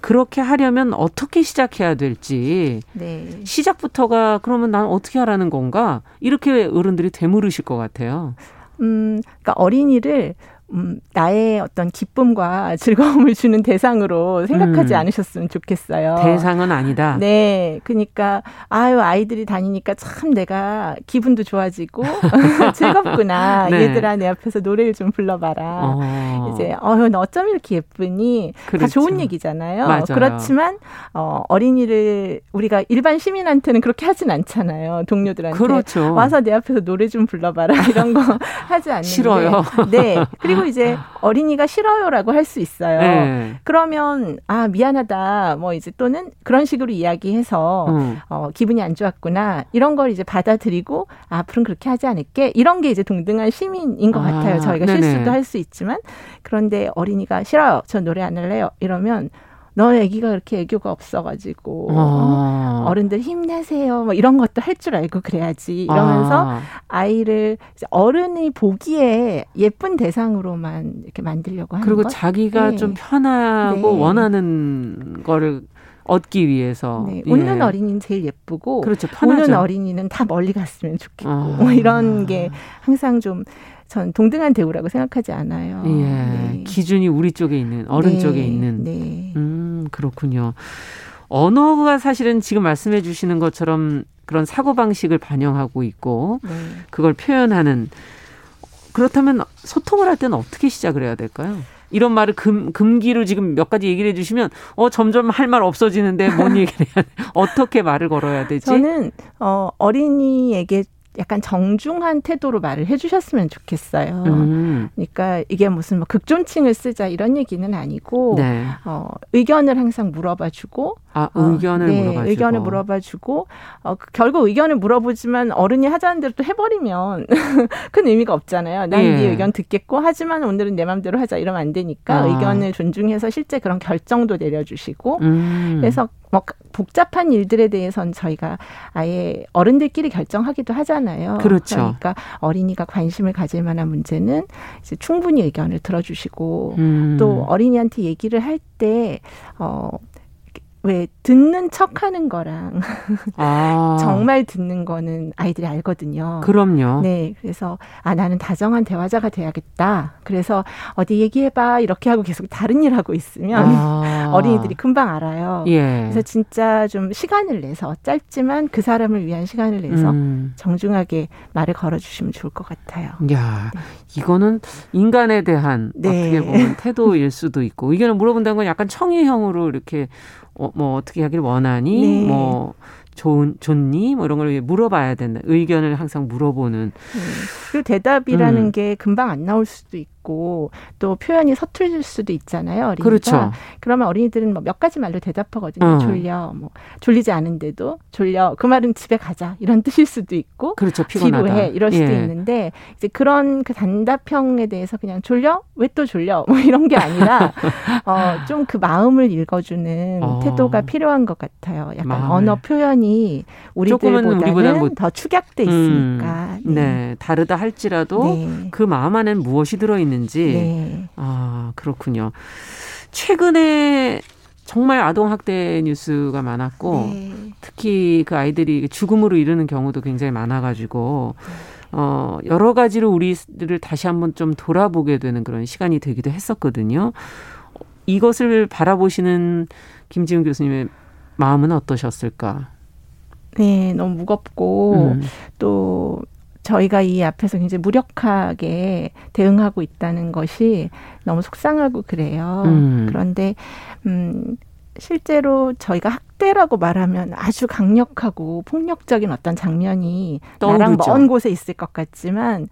그렇게 하려면 어떻게 시작해야 될지 네. 시작부터가 그러면 난 어떻게 하라는 건가 이렇게 어른들이 되물으실 것 같아요. 음, 그러니까 어린이를 음, 나의 어떤 기쁨과 즐거움을 주는 대상으로 생각하지 음. 않으셨으면 좋겠어요. 대상은 아니다. 네, 그러니까 아유 아이들이 다니니까 참 내가 기분도 좋아지고 즐겁구나. 네. 얘들아 내 앞에서 노래를 좀 불러봐라. 어. 이제 어휴 너 어쩜 이렇게 예쁘니? 다 그렇죠. 좋은 얘기잖아요. 맞아요. 그렇지만 어, 어린이를 우리가 일반 시민한테는 그렇게 하진 않잖아요. 동료들한테 그렇죠. 와서 내 앞에서 노래 좀 불러봐라 이런 거 하지 않는 싫어요. 게. 네. 그리고 그리고 이제 어린이가 싫어요라고 할 수 있어요. 네. 그러면 아 미안하다 뭐 이제 또는 그런 식으로 이야기해서 어. 어, 기분이 안 좋았구나 이런 걸 이제 받아들이고 아, 앞으로는 그렇게 하지 않을게 이런 게 이제 동등한 시민인 것 아, 같아요. 저희가 네네. 실수도 할 수 있지만 그런데 어린이가 싫어요. 저 노래 안 할래요. 이러면 너 애기가 그렇게 애교가 없어가지고 어. 어른들 힘내세요. 뭐 이런 것도 할 줄 알고 그래야지 이러면서 아. 이제 어른이 보기에 예쁜 대상으로만 이렇게 만들려고 하는 그리고 것. 자기가 네. 좀 편하고 네. 원하는 거를 얻기 위해서 네, 예. 웃는 어린이는 제일 예쁘고 그렇죠. 우는 어린이는 다 멀리 갔으면 좋겠고 아. 뭐 이런 게 항상 좀 전 동등한 대우라고 생각하지 않아요. 예 네. 기준이 우리 쪽에 있는 어른 네, 쪽에 있는 네. 음 그렇군요. 언어가 사실은 지금 말씀해 주시는 것처럼 그런 사고 방식을 반영하고 있고 네. 그걸 표현하는 그렇다면 소통을 할 때는 어떻게 시작을 해야 될까요? 이런 말을 금, 금기로 지금 몇 가지 얘기를 해주시면 어 점점 할 말 없어지는데 뭔 얘기를 해야 돼? 어떻게 말을 걸어야 되지? 저는 어, 어린이에게 약간 정중한 태도로 말을 해주셨으면 좋겠어요. 음, 그러니까 이게 무슨 뭐 극존칭을 쓰자 이런 얘기는 아니고 네. 어, 의견을 항상 물어봐주고 아 어, 의견을 네, 물어봐주고 의견을 물어봐주고 어, 그 결국 의견을 물어보지만 어른이 하자는 대로 또 해버리면 큰 의미가 없잖아요. 난 예. 네 의견 듣겠고 하지만 오늘은 내 맘대로 하자 이러면 안 되니까 아. 의견을 존중해서 실제 그런 결정도 내려주시고 음. 그래서 뭐 복잡한 일들에 대해서는 저희가 아예 어른들끼리 결정하기도 하잖아요. 그렇죠. 그러니까 어린이가 관심을 가질 만한 문제는 이제 충분히 의견을 들어주시고 음. 또 어린이한테 얘기를 할 때 어. 왜 듣는 척 하는 거랑 아, 정말 듣는 거는 아이들이 알거든요. 그럼요. 네, 그래서 아 나는 다정한 대화자가 돼야겠다. 그래서 어디 얘기해 봐 이렇게 하고 계속 다른 일 하고 있으면 아. 어린이들이 금방 알아요. 예. 그래서 진짜 좀 시간을 내서 짧지만 그 사람을 위한 시간을 내서 음. 정중하게 말을 걸어 주시면 좋을 것 같아요. 야, 이거는 인간에 대한 네. 어떻게 보면 태도일 수도 있고 의견을 물어본다는 건 약간 청의형으로 이렇게 어, 뭐 어떻게 하길 원하니 네. 뭐 좋은 좋니 뭐 이런 걸 물어봐야 된다. 의견을 항상 물어보는. 네. 그리고 대답이라는 음. 게 금방 안 나올 수도 있고 또 표현이 서툴릴 수도 있잖아요. 어린이가. 그렇죠. 그러면 어린이들은 뭐 몇 가지 말로 대답하거든요. 어. 졸려, 뭐 졸리지 않은데도 졸려. 그 말은 집에 가자 이런 뜻일 수도 있고. 그렇죠. 피곤하다. 지루해 이럴 수도 예. 있는데 이제 그런 그 단답형에 대해서 그냥 졸려 왜 또 졸려 뭐 이런 게 아니라 어, 좀 그 마음을 읽어주는 어. 태도가 필요한 것 같아요. 약간 마음을. 언어 표현이 우리들보다는 뭐- 더 축약돼 있으니까. 음, 네. 다르다 할지라도 네. 그 마음 안에는 무엇이 들어 있는 지 네. 아, 그렇군요. 최근에 정말 아동 학대 뉴스가 많았고 네. 특히 그 아이들이 죽음으로 이르는 경우도 굉장히 많아 가지고 어 여러 가지로 우리를 다시 한번 좀 돌아보게 되는 그런 시간이 되기도 했었거든요. 이것을 바라보시는 김지훈 교수님의 마음은 어떠셨을까? 네, 너무 무겁고 음. 또 저희가 이 앞에서 굉장히 무력하게 대응하고 있다는 것이 너무 속상하고 그래요. 음. 그런데 음 실제로 저희가 학대라고 말하면 아주 강력하고 폭력적인 어떤 장면이 나랑 떠오르죠. 먼 곳에 있을 것 같지만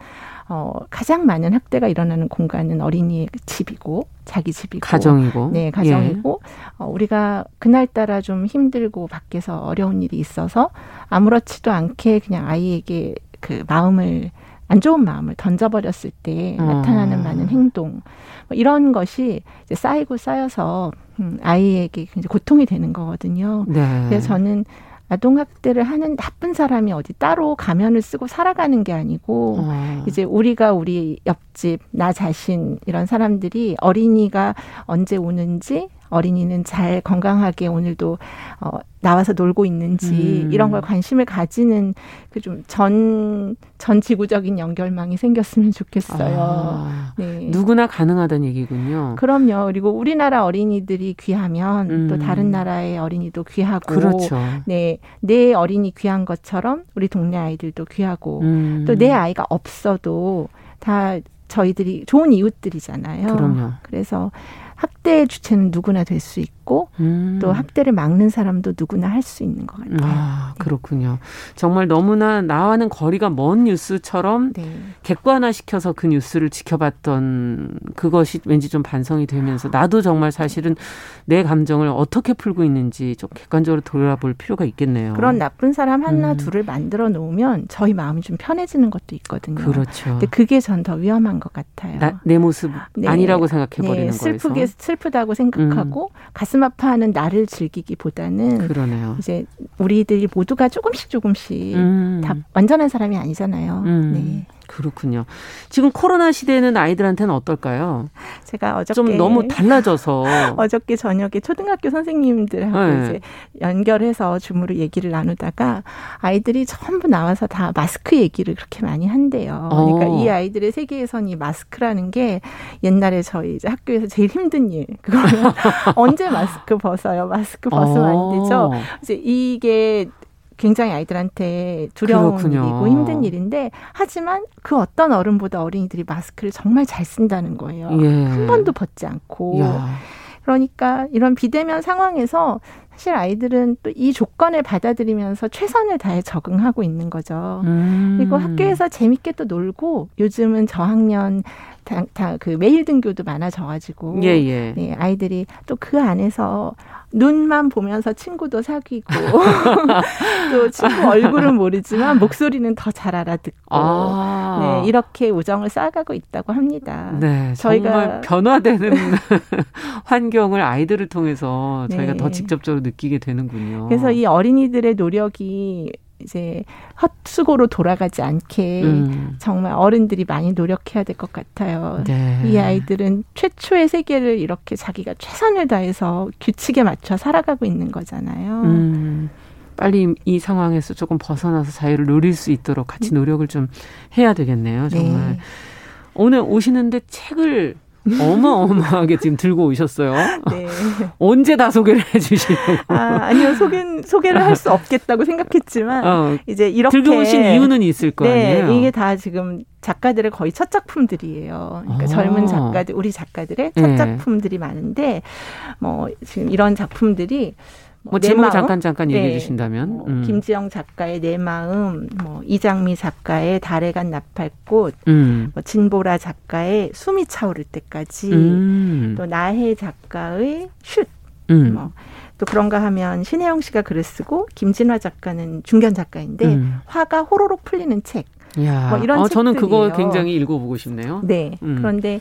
어 가장 많은 학대가 일어나는 공간은 어린이의 집이고 자기 집이고 가정이고 네, 가정이고 어, 우리가 그날따라 좀 힘들고 밖에서 어려운 일이 있어서 아무렇지도 않게 그냥 아이에게 그 마음을 안 좋은 마음을 던져버렸을 때 어. 나타나는 많은 행동 뭐 이런 것이 이제 쌓이고 쌓여서 음, 아이에게 굉장히 고통이 되는 거거든요. 예. 네. 그래서 저는 아동학대를 하는 나쁜 사람이 어디 따로 가면을 쓰고 살아가는 게 아니고 어. 이제 우리가 우리 옆집 나 자신 이런 사람들이 어린이가 언제 오는지 어린이는 잘 건강하게 오늘도 어 나와서 놀고 있는지 음. 이런 걸 관심을 가지는 그 좀 전 전 지구적인 연결망이 생겼으면 좋겠어요. 아, 네. 누구나 가능하다는 얘기군요. 그럼요. 그리고 우리나라 어린이들이 귀하면 음. 또 다른 나라의 어린이도 귀하고 그렇죠. 네, 내 어린이 귀한 것처럼 우리 동네 아이들도 귀하고 음. 또내 아이가 없어도 다 저희들이 좋은 이웃들이잖아요. 그럼요. 그래서 학대의 주체는 누구나 될 수 있고 음. 또 학대를 막는 사람도 누구나 할 수 있는 것 같아요. 아, 그렇군요. 정말 너무나 나와는 거리가 먼 뉴스처럼 네. 객관화시켜서 그 뉴스를 지켜봤던 그것이 왠지 좀 반성이 되면서 나도 정말 사실은 내 감정을 어떻게 풀고 있는지 좀 객관적으로 돌아볼 필요가 있겠네요. 그런 나쁜 사람 하나 음. 둘을 만들어 놓으면 저희 마음이 좀 편해지는 것도 있거든요. 그렇죠. 근데 그게 전 더 위험한 것 같아요. 나, 내 모습 네. 아니라고 생각해 버리는 네, 거에서. 슬프게 슬프다고 생각하고 가슴 아파하는 나를 즐기기보다는 그러네요. 이제 우리들이 모두가 조금씩 조금씩 음. 다 완전한 사람이 아니잖아요. 음. 네. 그렇군요. 지금 코로나 시대에는 아이들한테는 어떨까요? 제가 어저께 좀 너무 달라져서 어저께 저녁에 초등학교 선생님들하고 네. 이제 연결해서 줌으로 얘기를 나누다가 아이들이 전부 나와서 다 마스크 얘기를 그렇게 많이 한대요. 어. 그러니까 이 아이들의 세계에선 이 마스크라는 게 옛날에 저희 이제 학교에서 제일 힘든 일. 그거 언제 마스크 벗어요? 마스크 벗으면 안 되죠. 어. 이제 이게 굉장히 아이들한테 두려운 그렇군요. 일이고 힘든 일인데 하지만 그 어떤 어른보다 어린이들이 마스크를 정말 잘 쓴다는 거예요. 예. 한 번도 벗지 않고. 야. 그러니까 이런 비대면 상황에서 사실 아이들은 또 이 조건을 받아들이면서 최선을 다해 적응하고 있는 거죠. 음. 그리고 학교에서 재밌게 또 놀고 요즘은 저학년 다 그 매일 등교도 많아져가지고 예, 예. 네, 아이들이 또 그 안에서 눈만 보면서 친구도 사귀고 또 친구 얼굴은 모르지만 목소리는 더 잘 알아듣고 아. 네, 이렇게 우정을 쌓아가고 있다고 합니다. 네, 저희가- 정말 변화되는 환경을 아이들을 통해서 저희가 네. 더 직접적으로 느끼게 되는군요. 그래서 이 어린이들의 노력이 이제 헛수고로 돌아가지 않게 음. 정말 어른들이 많이 노력해야 될 것 같아요. 네. 이 아이들은 최초의 세계를 이렇게 자기가 최선을 다해서 규칙에 맞춰 살아가고 있는 거잖아요. 음, 빨리 이 상황에서 조금 벗어나서 자유를 누릴 수 있도록 같이 노력을 좀 해야 되겠네요. 정말. 음. 네. 오늘 오시는데 책을 어마어마하게 지금 들고 오셨어요. 네. 언제 다 소개를 해주시려고. 아, 아니요. 소개, 소개를 할 수 없겠다고 생각했지만 어, 이제 이렇게 들고 오신 이유는 있을 거 네, 아니에요. 이게 다 지금 작가들의 거의 첫 작품들이에요. 그러니까 아. 젊은 작가들, 우리 작가들의 첫 네. 작품들이 많은데, 뭐, 지금 이런 작품들이 뭐내 제목? 잠깐 잠깐 얘기해 네. 주신다면. 뭐 음. 김지영 작가의 내 마음, 뭐 이장미 작가의 달에 간 나팔꽃, 음. 뭐 진보라 작가의 숨이 차오를 때까지, 음. 또 나혜 작가의 슛, 음. 뭐또 그런가 하면 신혜영 씨가 글을 쓰고 김진화 작가는 중견 작가인데 음. 화가 호로록 풀리는 책. 야, 뭐 이런 어, 저는 그거 책들이에요. 굉장히 읽어보고 싶네요. 네. 음. 그런데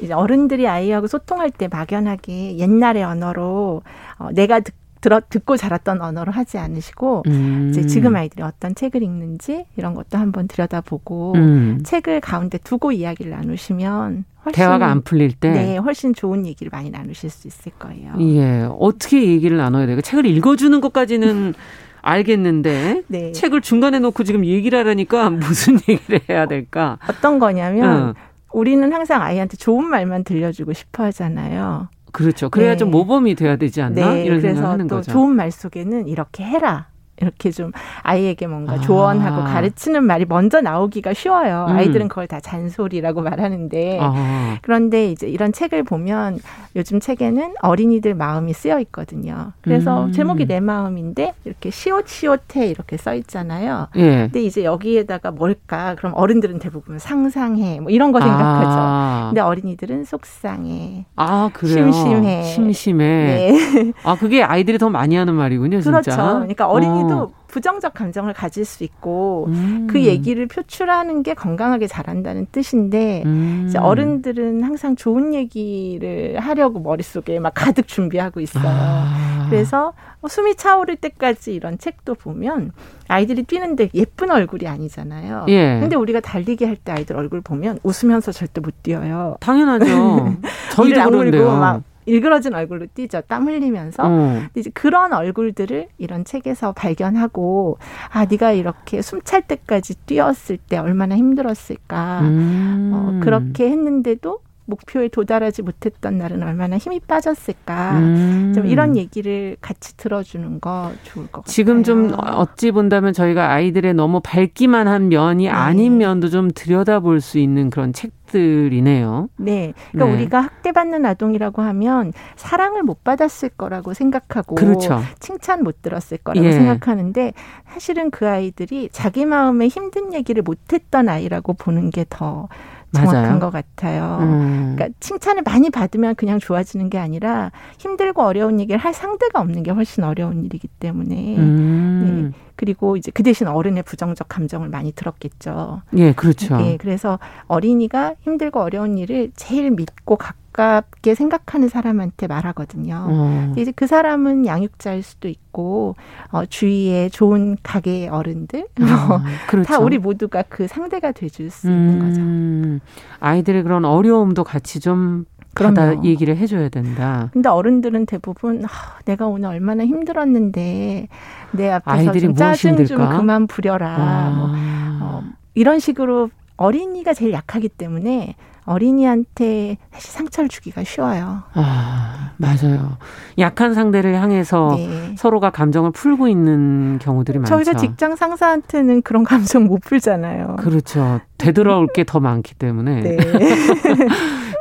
이제 어른들이 아이하고 소통할 때 막연하게 옛날의 언어로 어, 내가 듣, 들어, 듣고 자랐던 언어로 하지 않으시고 음. 이제 지금 아이들이 어떤 책을 읽는지 이런 것도 한번 들여다보고 음. 책을 가운데 두고 이야기를 나누시면 훨씬 대화가 안 풀릴 때. 네, 훨씬 좋은 얘기를 많이 나누실 수 있을 거예요. 예. 어떻게 얘기를 나눠야 돼요? 책을 읽어 주는 것까지는 알겠는데 네. 책을 중간에 놓고 지금 얘기를 하라니까 무슨 얘기를 해야 될까? 어떤 거냐면 어, 우리는 항상 아이한테 좋은 말만 들려주고 싶어 하잖아요. 그렇죠. 그래야 네. 좀 모범이 돼야 되지 않나? 이런 그래서 생각하는 또 거죠. 좋은 말 속에는 이렇게 해라. 이렇게 좀 아이에게 뭔가 아. 조언하고 가르치는 말이 먼저 나오기가 쉬워요. 음. 아이들은 그걸 다 잔소리라고 말하는데 아, 그런데 이제 이런 책을 보면 요즘 책에는 어린이들 마음이 쓰여 있거든요. 그래서 음. 제목이 내 마음인데 이렇게 시옷시옷해 이렇게 써 있잖아요. 예. 근데 이제 여기에다가 뭘까? 그럼 어른들은 대부분 상상해 뭐 이런 거 생각하죠. 아, 근데 어린이들은 속상해. 아, 그래요. 심심해. 심심해. 네. 아, 그게 아이들이 더 많이 하는 말이군요, 진짜. 그렇죠. 그러니까 어린이 도 어. 부정적 감정을 가질 수 있고 음. 그 얘기를 표출하는 게 건강하게 자란다는 뜻인데 음. 어른들은 항상 좋은 얘기를 하려고 머릿속에 막 가득 준비하고 있어요. 아. 그래서 뭐 숨이 차오를 때까지 이런 책도 보면 아이들이 뛰는데 예쁜 얼굴이 아니잖아요. 예. 근데 우리가 달리기 할 때 아이들 얼굴 보면 웃으면서 절대 못 뛰어요. 당연하죠. 저희도 그런데요. 막 일그러진 얼굴로 뛰죠. 땀 흘리면서. 어. 근데 이제 그런 얼굴들을 이런 책에서 발견하고 아 네가 이렇게 숨찰 때까지 뛰었을 때 얼마나 힘들었을까. 음. 어, 그렇게 했는데도 목표에 도달하지 못했던 날은 얼마나 힘이 빠졌을까. 음. 좀 이런 얘기를 같이 들어주는 거 좋을 것 같아요. 지금 좀 어찌 본다면 저희가 아이들의 너무 밝기만 한 면이 네. 아닌 면도 좀 들여다볼 수 있는 그런 책들 상대들이네요. 네. 그러니까 네. 우리가 학대받는 아동이라고 하면 사랑을 못 받았을 거라고 생각하고 그렇죠. 칭찬 못 들었을 거라고 예. 생각하는데 사실은 그 아이들이 자기 마음에 힘든 얘기를 못 했던 아이라고 보는 게더 정확한 맞아요. 것 같아요. 음. 그러니까 칭찬을 많이 받으면 그냥 좋아지는 게 아니라 힘들고 어려운 얘기를 할 상대가 없는 게 훨씬 어려운 일이기 때문에 음. 그리고 이제 그 대신 어른의 부정적 감정을 많이 들었겠죠. 예, 그렇죠. 예, 그래서 어린이가 힘들고 어려운 일을 제일 믿고 가깝게 생각하는 사람한테 말하거든요. 어. 이제 그 사람은 양육자일 수도 있고 어, 주위에 좋은 가게의 어른들 뭐, 음, 그렇죠. 다 우리 모두가 그 상대가 돼줄 수 있는 거죠. 음, 아이들의 그런 어려움도 같이 좀 그럼요. 얘기를 해줘야 된다. 근데 어른들은 대부분 아, 내가 오늘 얼마나 힘들었는데 내 앞에서 아이들이 좀 짜증 무엇이 좀 힘들까? 그만 부려라. 뭐, 아. 어, 이런 식으로 어린이가 제일 약하기 때문에 어린이한테 사실 상처를 주기가 쉬워요. 아, 맞아요. 약한 상대를 향해서 네. 서로가 감정을 풀고 있는 경우들이 많죠. 저희가 직장 상사한테는 그런 감정 못 풀잖아요. 그렇죠. 되돌아올 게 더 많기 때문에. 네.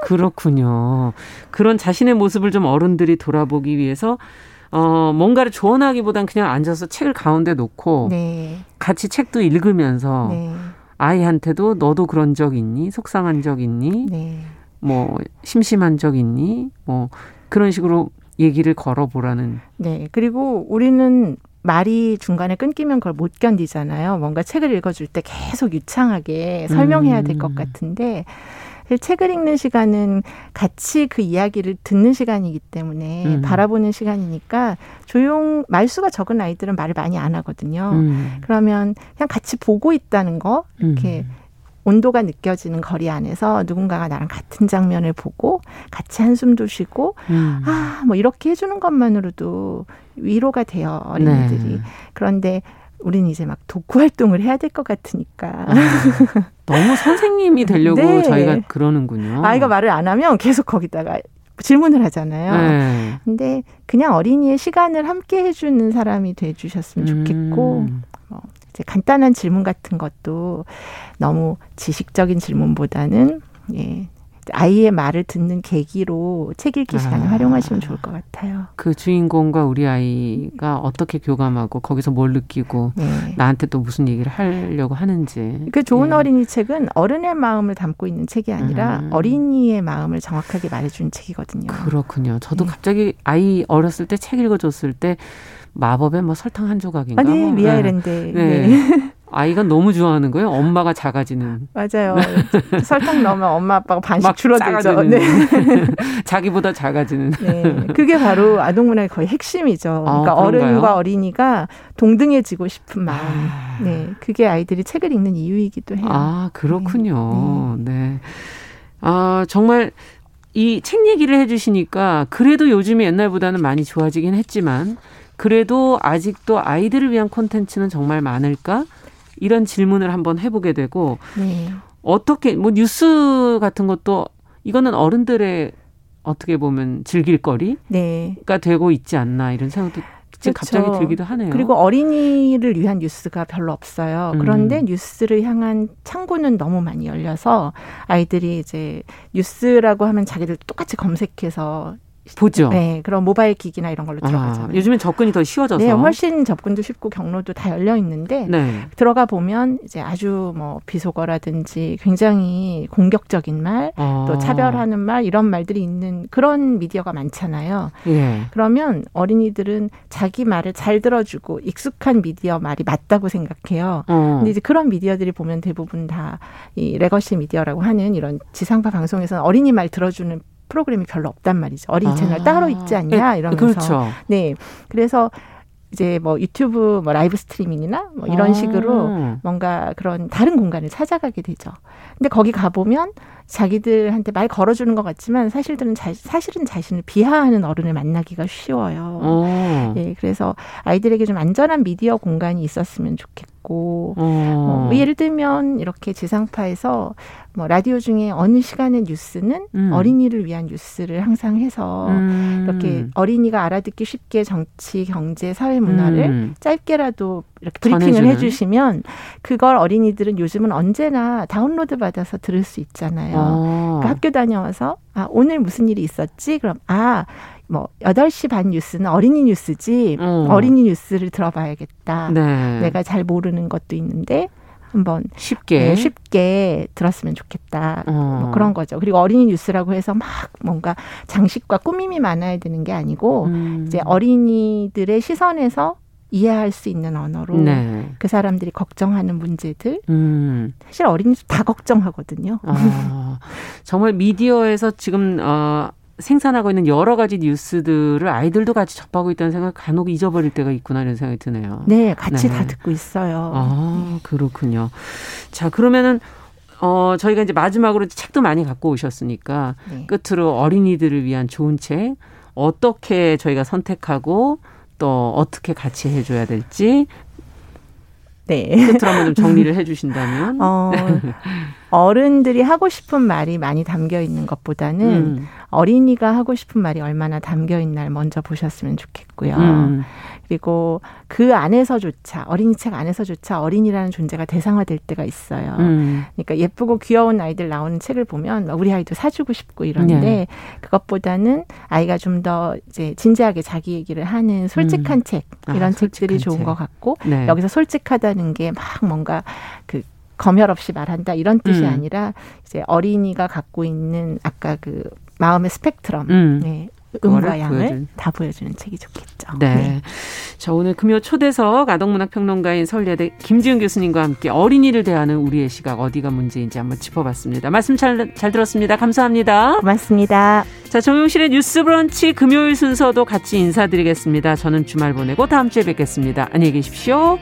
그렇군요. 그런 자신의 모습을 좀 어른들이 돌아보기 위해서 어, 뭔가를 조언하기보단 그냥 앉아서 책을 가운데 놓고 네. 같이 책도 읽으면서 네. 아이한테도 너도 그런 적 있니? 속상한 적 있니? 네. 뭐 심심한 적 있니? 뭐 그런 식으로 얘기를 걸어보라는. 네. 그리고 우리는 말이 중간에 끊기면 그걸 못 견디잖아요. 뭔가 책을 읽어줄 때 계속 유창하게 설명해야 될것 음. 같은데 책을 읽는 시간은 같이 그 이야기를 듣는 시간이기 때문에 음. 바라보는 시간이니까 조용 말수가 적은 아이들은 말을 많이 안 하거든요. 음, 그러면 그냥 같이 보고 있다는 거 이렇게 음. 온도가 느껴지는 거리 안에서 누군가가 나랑 같은 장면을 보고 같이 한숨도 쉬고 음. 아, 뭐 이렇게 해주는 것만으로도 위로가 돼요, 어린이들이. 네. 그런데 우리는 이제 막 독후 활동을 해야 될 것 같으니까. 아, 너무 선생님이 되려고 네. 저희가 그러는군요. 아이가 말을 안 하면 계속 거기다가 질문을 하잖아요. 네. 근데 그냥 어린이의 시간을 함께 해주는 사람이 돼주셨으면 좋겠고, 음. 이제 간단한 질문 같은 것도 너무 지식적인 질문보다는 예, 아이의 말을 듣는 계기로 책 읽기 시간을 아. 활용하시면 좋을 것 같아요. 그 주인공과 우리 아이가 어떻게 교감하고 거기서 뭘 느끼고 네. 나한테 또 무슨 얘기를 하려고 하는지. 그 좋은 예. 어린이 책은 어른의 마음을 담고 있는 책이 아니라 음. 어린이의 마음을 정확하게 말해주는 책이거든요. 그렇군요. 저도 네. 갑자기 아이 어렸을 때 책 읽어줬을 때 마법의 뭐 설탕 한 조각인가. 아, 네, 뭐. 미아일랜드. 네. 네. 네. 아이가 너무 좋아하는 거예요. 엄마가 작아지는. 맞아요. 설탕 넣으면 엄마 아빠가 반씩 막 줄어들죠. 네. 자기보다 작아지는. 네. 그게 바로 아동문화의 거의 핵심이죠. 그러니까 아? 어른과 어린이가 동등해지고 싶은 마음. 아. 네. 그게 아이들이 책을 읽는 이유이기도 해요. 아, 그렇군요. 네. 아, 정말 이 책 얘기를 해 주시니까 그래도 요즘에 옛날보다는 많이 좋아지긴 했지만 그래도 아직도 아이들을 위한 콘텐츠는 정말 많을까? 이런 질문을 한번 해보게 되고 네. 어떻게 뭐 뉴스 같은 것도 이거는 어른들의 어떻게 보면 즐길 거리가 네. 되고 있지 않나 이런 생각도 그렇죠. 갑자기 들기도 하네요. 그리고 어린이를 위한 뉴스가 별로 없어요. 음. 그런데 뉴스를 향한 창구는 너무 많이 열려서 아이들이 이제 뉴스라고 하면 자기들 똑같이 검색해서 보죠. 네, 그런 모바일 기기나 이런 걸로 아, 들어가잖아요. 요즘엔 접근이 더 쉬워져서. 네, 훨씬 접근도 쉽고 경로도 다 열려 있는데 네. 들어가 보면 이제 아주 뭐 비속어라든지 굉장히 공격적인 말, 어. 또 차별하는 말 이런 말들이 있는 그런 미디어가 많잖아요. 예. 그러면 어린이들은 자기 말을 잘 들어주고 익숙한 미디어 말이 맞다고 생각해요. 어. 근데 이제 그런 미디어들이 보면 대부분 다 이 레거시 미디어라고 하는 이런 지상파 방송에서는 어린이 말 들어주는 프로그램이 별로 없단 말이죠. 어린이 아. 채널 따로 있지 않냐 예, 이러면서. 그렇죠. 네. 그래서 이제 뭐 유튜브 뭐 라이브 스트리밍이나 뭐 이런 아. 식으로 뭔가 그런 다른 공간을 찾아가게 되죠. 근데 거기 가 보면 자기들한테 말 걸어주는 것 같지만 사실들은 자, 사실은 자신을 비하하는 어른을 만나기가 쉬워요. 어. 예, 그래서 아이들에게 좀 안전한 미디어 공간이 있었으면 좋겠고 있고 어. 뭐 예를 들면 이렇게 지상파에서 뭐 라디오 중에 어느 시간의 뉴스는 음. 어린이를 위한 뉴스를 항상 해서 음. 이렇게 어린이가 알아듣기 쉽게 정치, 경제, 사회 문화를 음. 짧게라도 이렇게 브리핑을 전해주는. 해주시면 그걸 어린이들은 요즘은 언제나 다운로드 받아서 들을 수 있잖아요. 어. 그러니까 학교 다녀와서 아 오늘 무슨 일이 있었지? 그럼 아 뭐, 8시 반 뉴스는 어린이 뉴스지, 어. 어린이 뉴스를 들어봐야겠다. 네. 내가 잘 모르는 것도 있는데, 한번 쉽게 네, 쉽게 들었으면 좋겠다. 어. 뭐 그런 거죠. 그리고 어린이 뉴스라고 해서 막 뭔가 장식과 꾸밈이 많아야 되는 게 아니고 음. 이제 어린이들의 시선에서 이해할 수 있는 언어로 네. 그 사람들이 걱정하는 문제들 음. 사실 어린이도 다 걱정하거든요. 아, 정말 미디어에서 지금 어, 생산하고 있는 여러 가지 뉴스들을 아이들도 같이 접하고 있다는 생각 간혹 잊어버릴 때가 있구나 이런 생각이 드네요. 네, 같이 네. 다 듣고 있어요. 아, 그렇군요. 자, 그러면은 어, 저희가 이제 마지막으로 책도 많이 갖고 오셨으니까 네. 끝으로 어린이들을 위한 좋은 책 어떻게 저희가 선택하고 또 어떻게 같이 해 줘야 될지 네. 끝으로 한번 좀 정리를 해 주신다면. 어, 어른들이 하고 싶은 말이 많이 담겨 있는 것보다는 음. 어린이가 하고 싶은 말이 얼마나 담겨 있나를 먼저 보셨으면 좋겠고요. 음. 그리고 그 안에서조차 어린이 책 안에서조차 어린이라는 존재가 대상화될 때가 있어요. 음. 그러니까 예쁘고 귀여운 아이들 나오는 책을 보면 우리 아이도 사주고 싶고 이런데 네. 그것보다는 아이가 좀 더 이제 진지하게 자기 얘기를 하는 솔직한 음. 책 이런 아, 책들이 좋은 책. 것 같고 네. 여기서 솔직하다는 게 막 뭔가 그 검열 없이 말한다 이런 뜻이 음. 아니라 이제 어린이가 갖고 있는 아까 그 마음의 스펙트럼, 음. 네, 음과 양을 보여준. 다 보여주는 책이 좋겠죠. 네. 네. 자, 오늘 금요 초대석 아동문학평론가인 서울예대 김지은 교수님과 함께 어린이를 대하는 우리의 시각 어디가 문제인지 한번 짚어봤습니다. 말씀 잘, 잘 들었습니다. 감사합니다. 고맙습니다. 자, 정용실의 뉴스 브런치 금요일 순서도 같이 인사드리겠습니다. 저는 주말 보내고 다음 주에 뵙겠습니다. 안녕히 계십시오.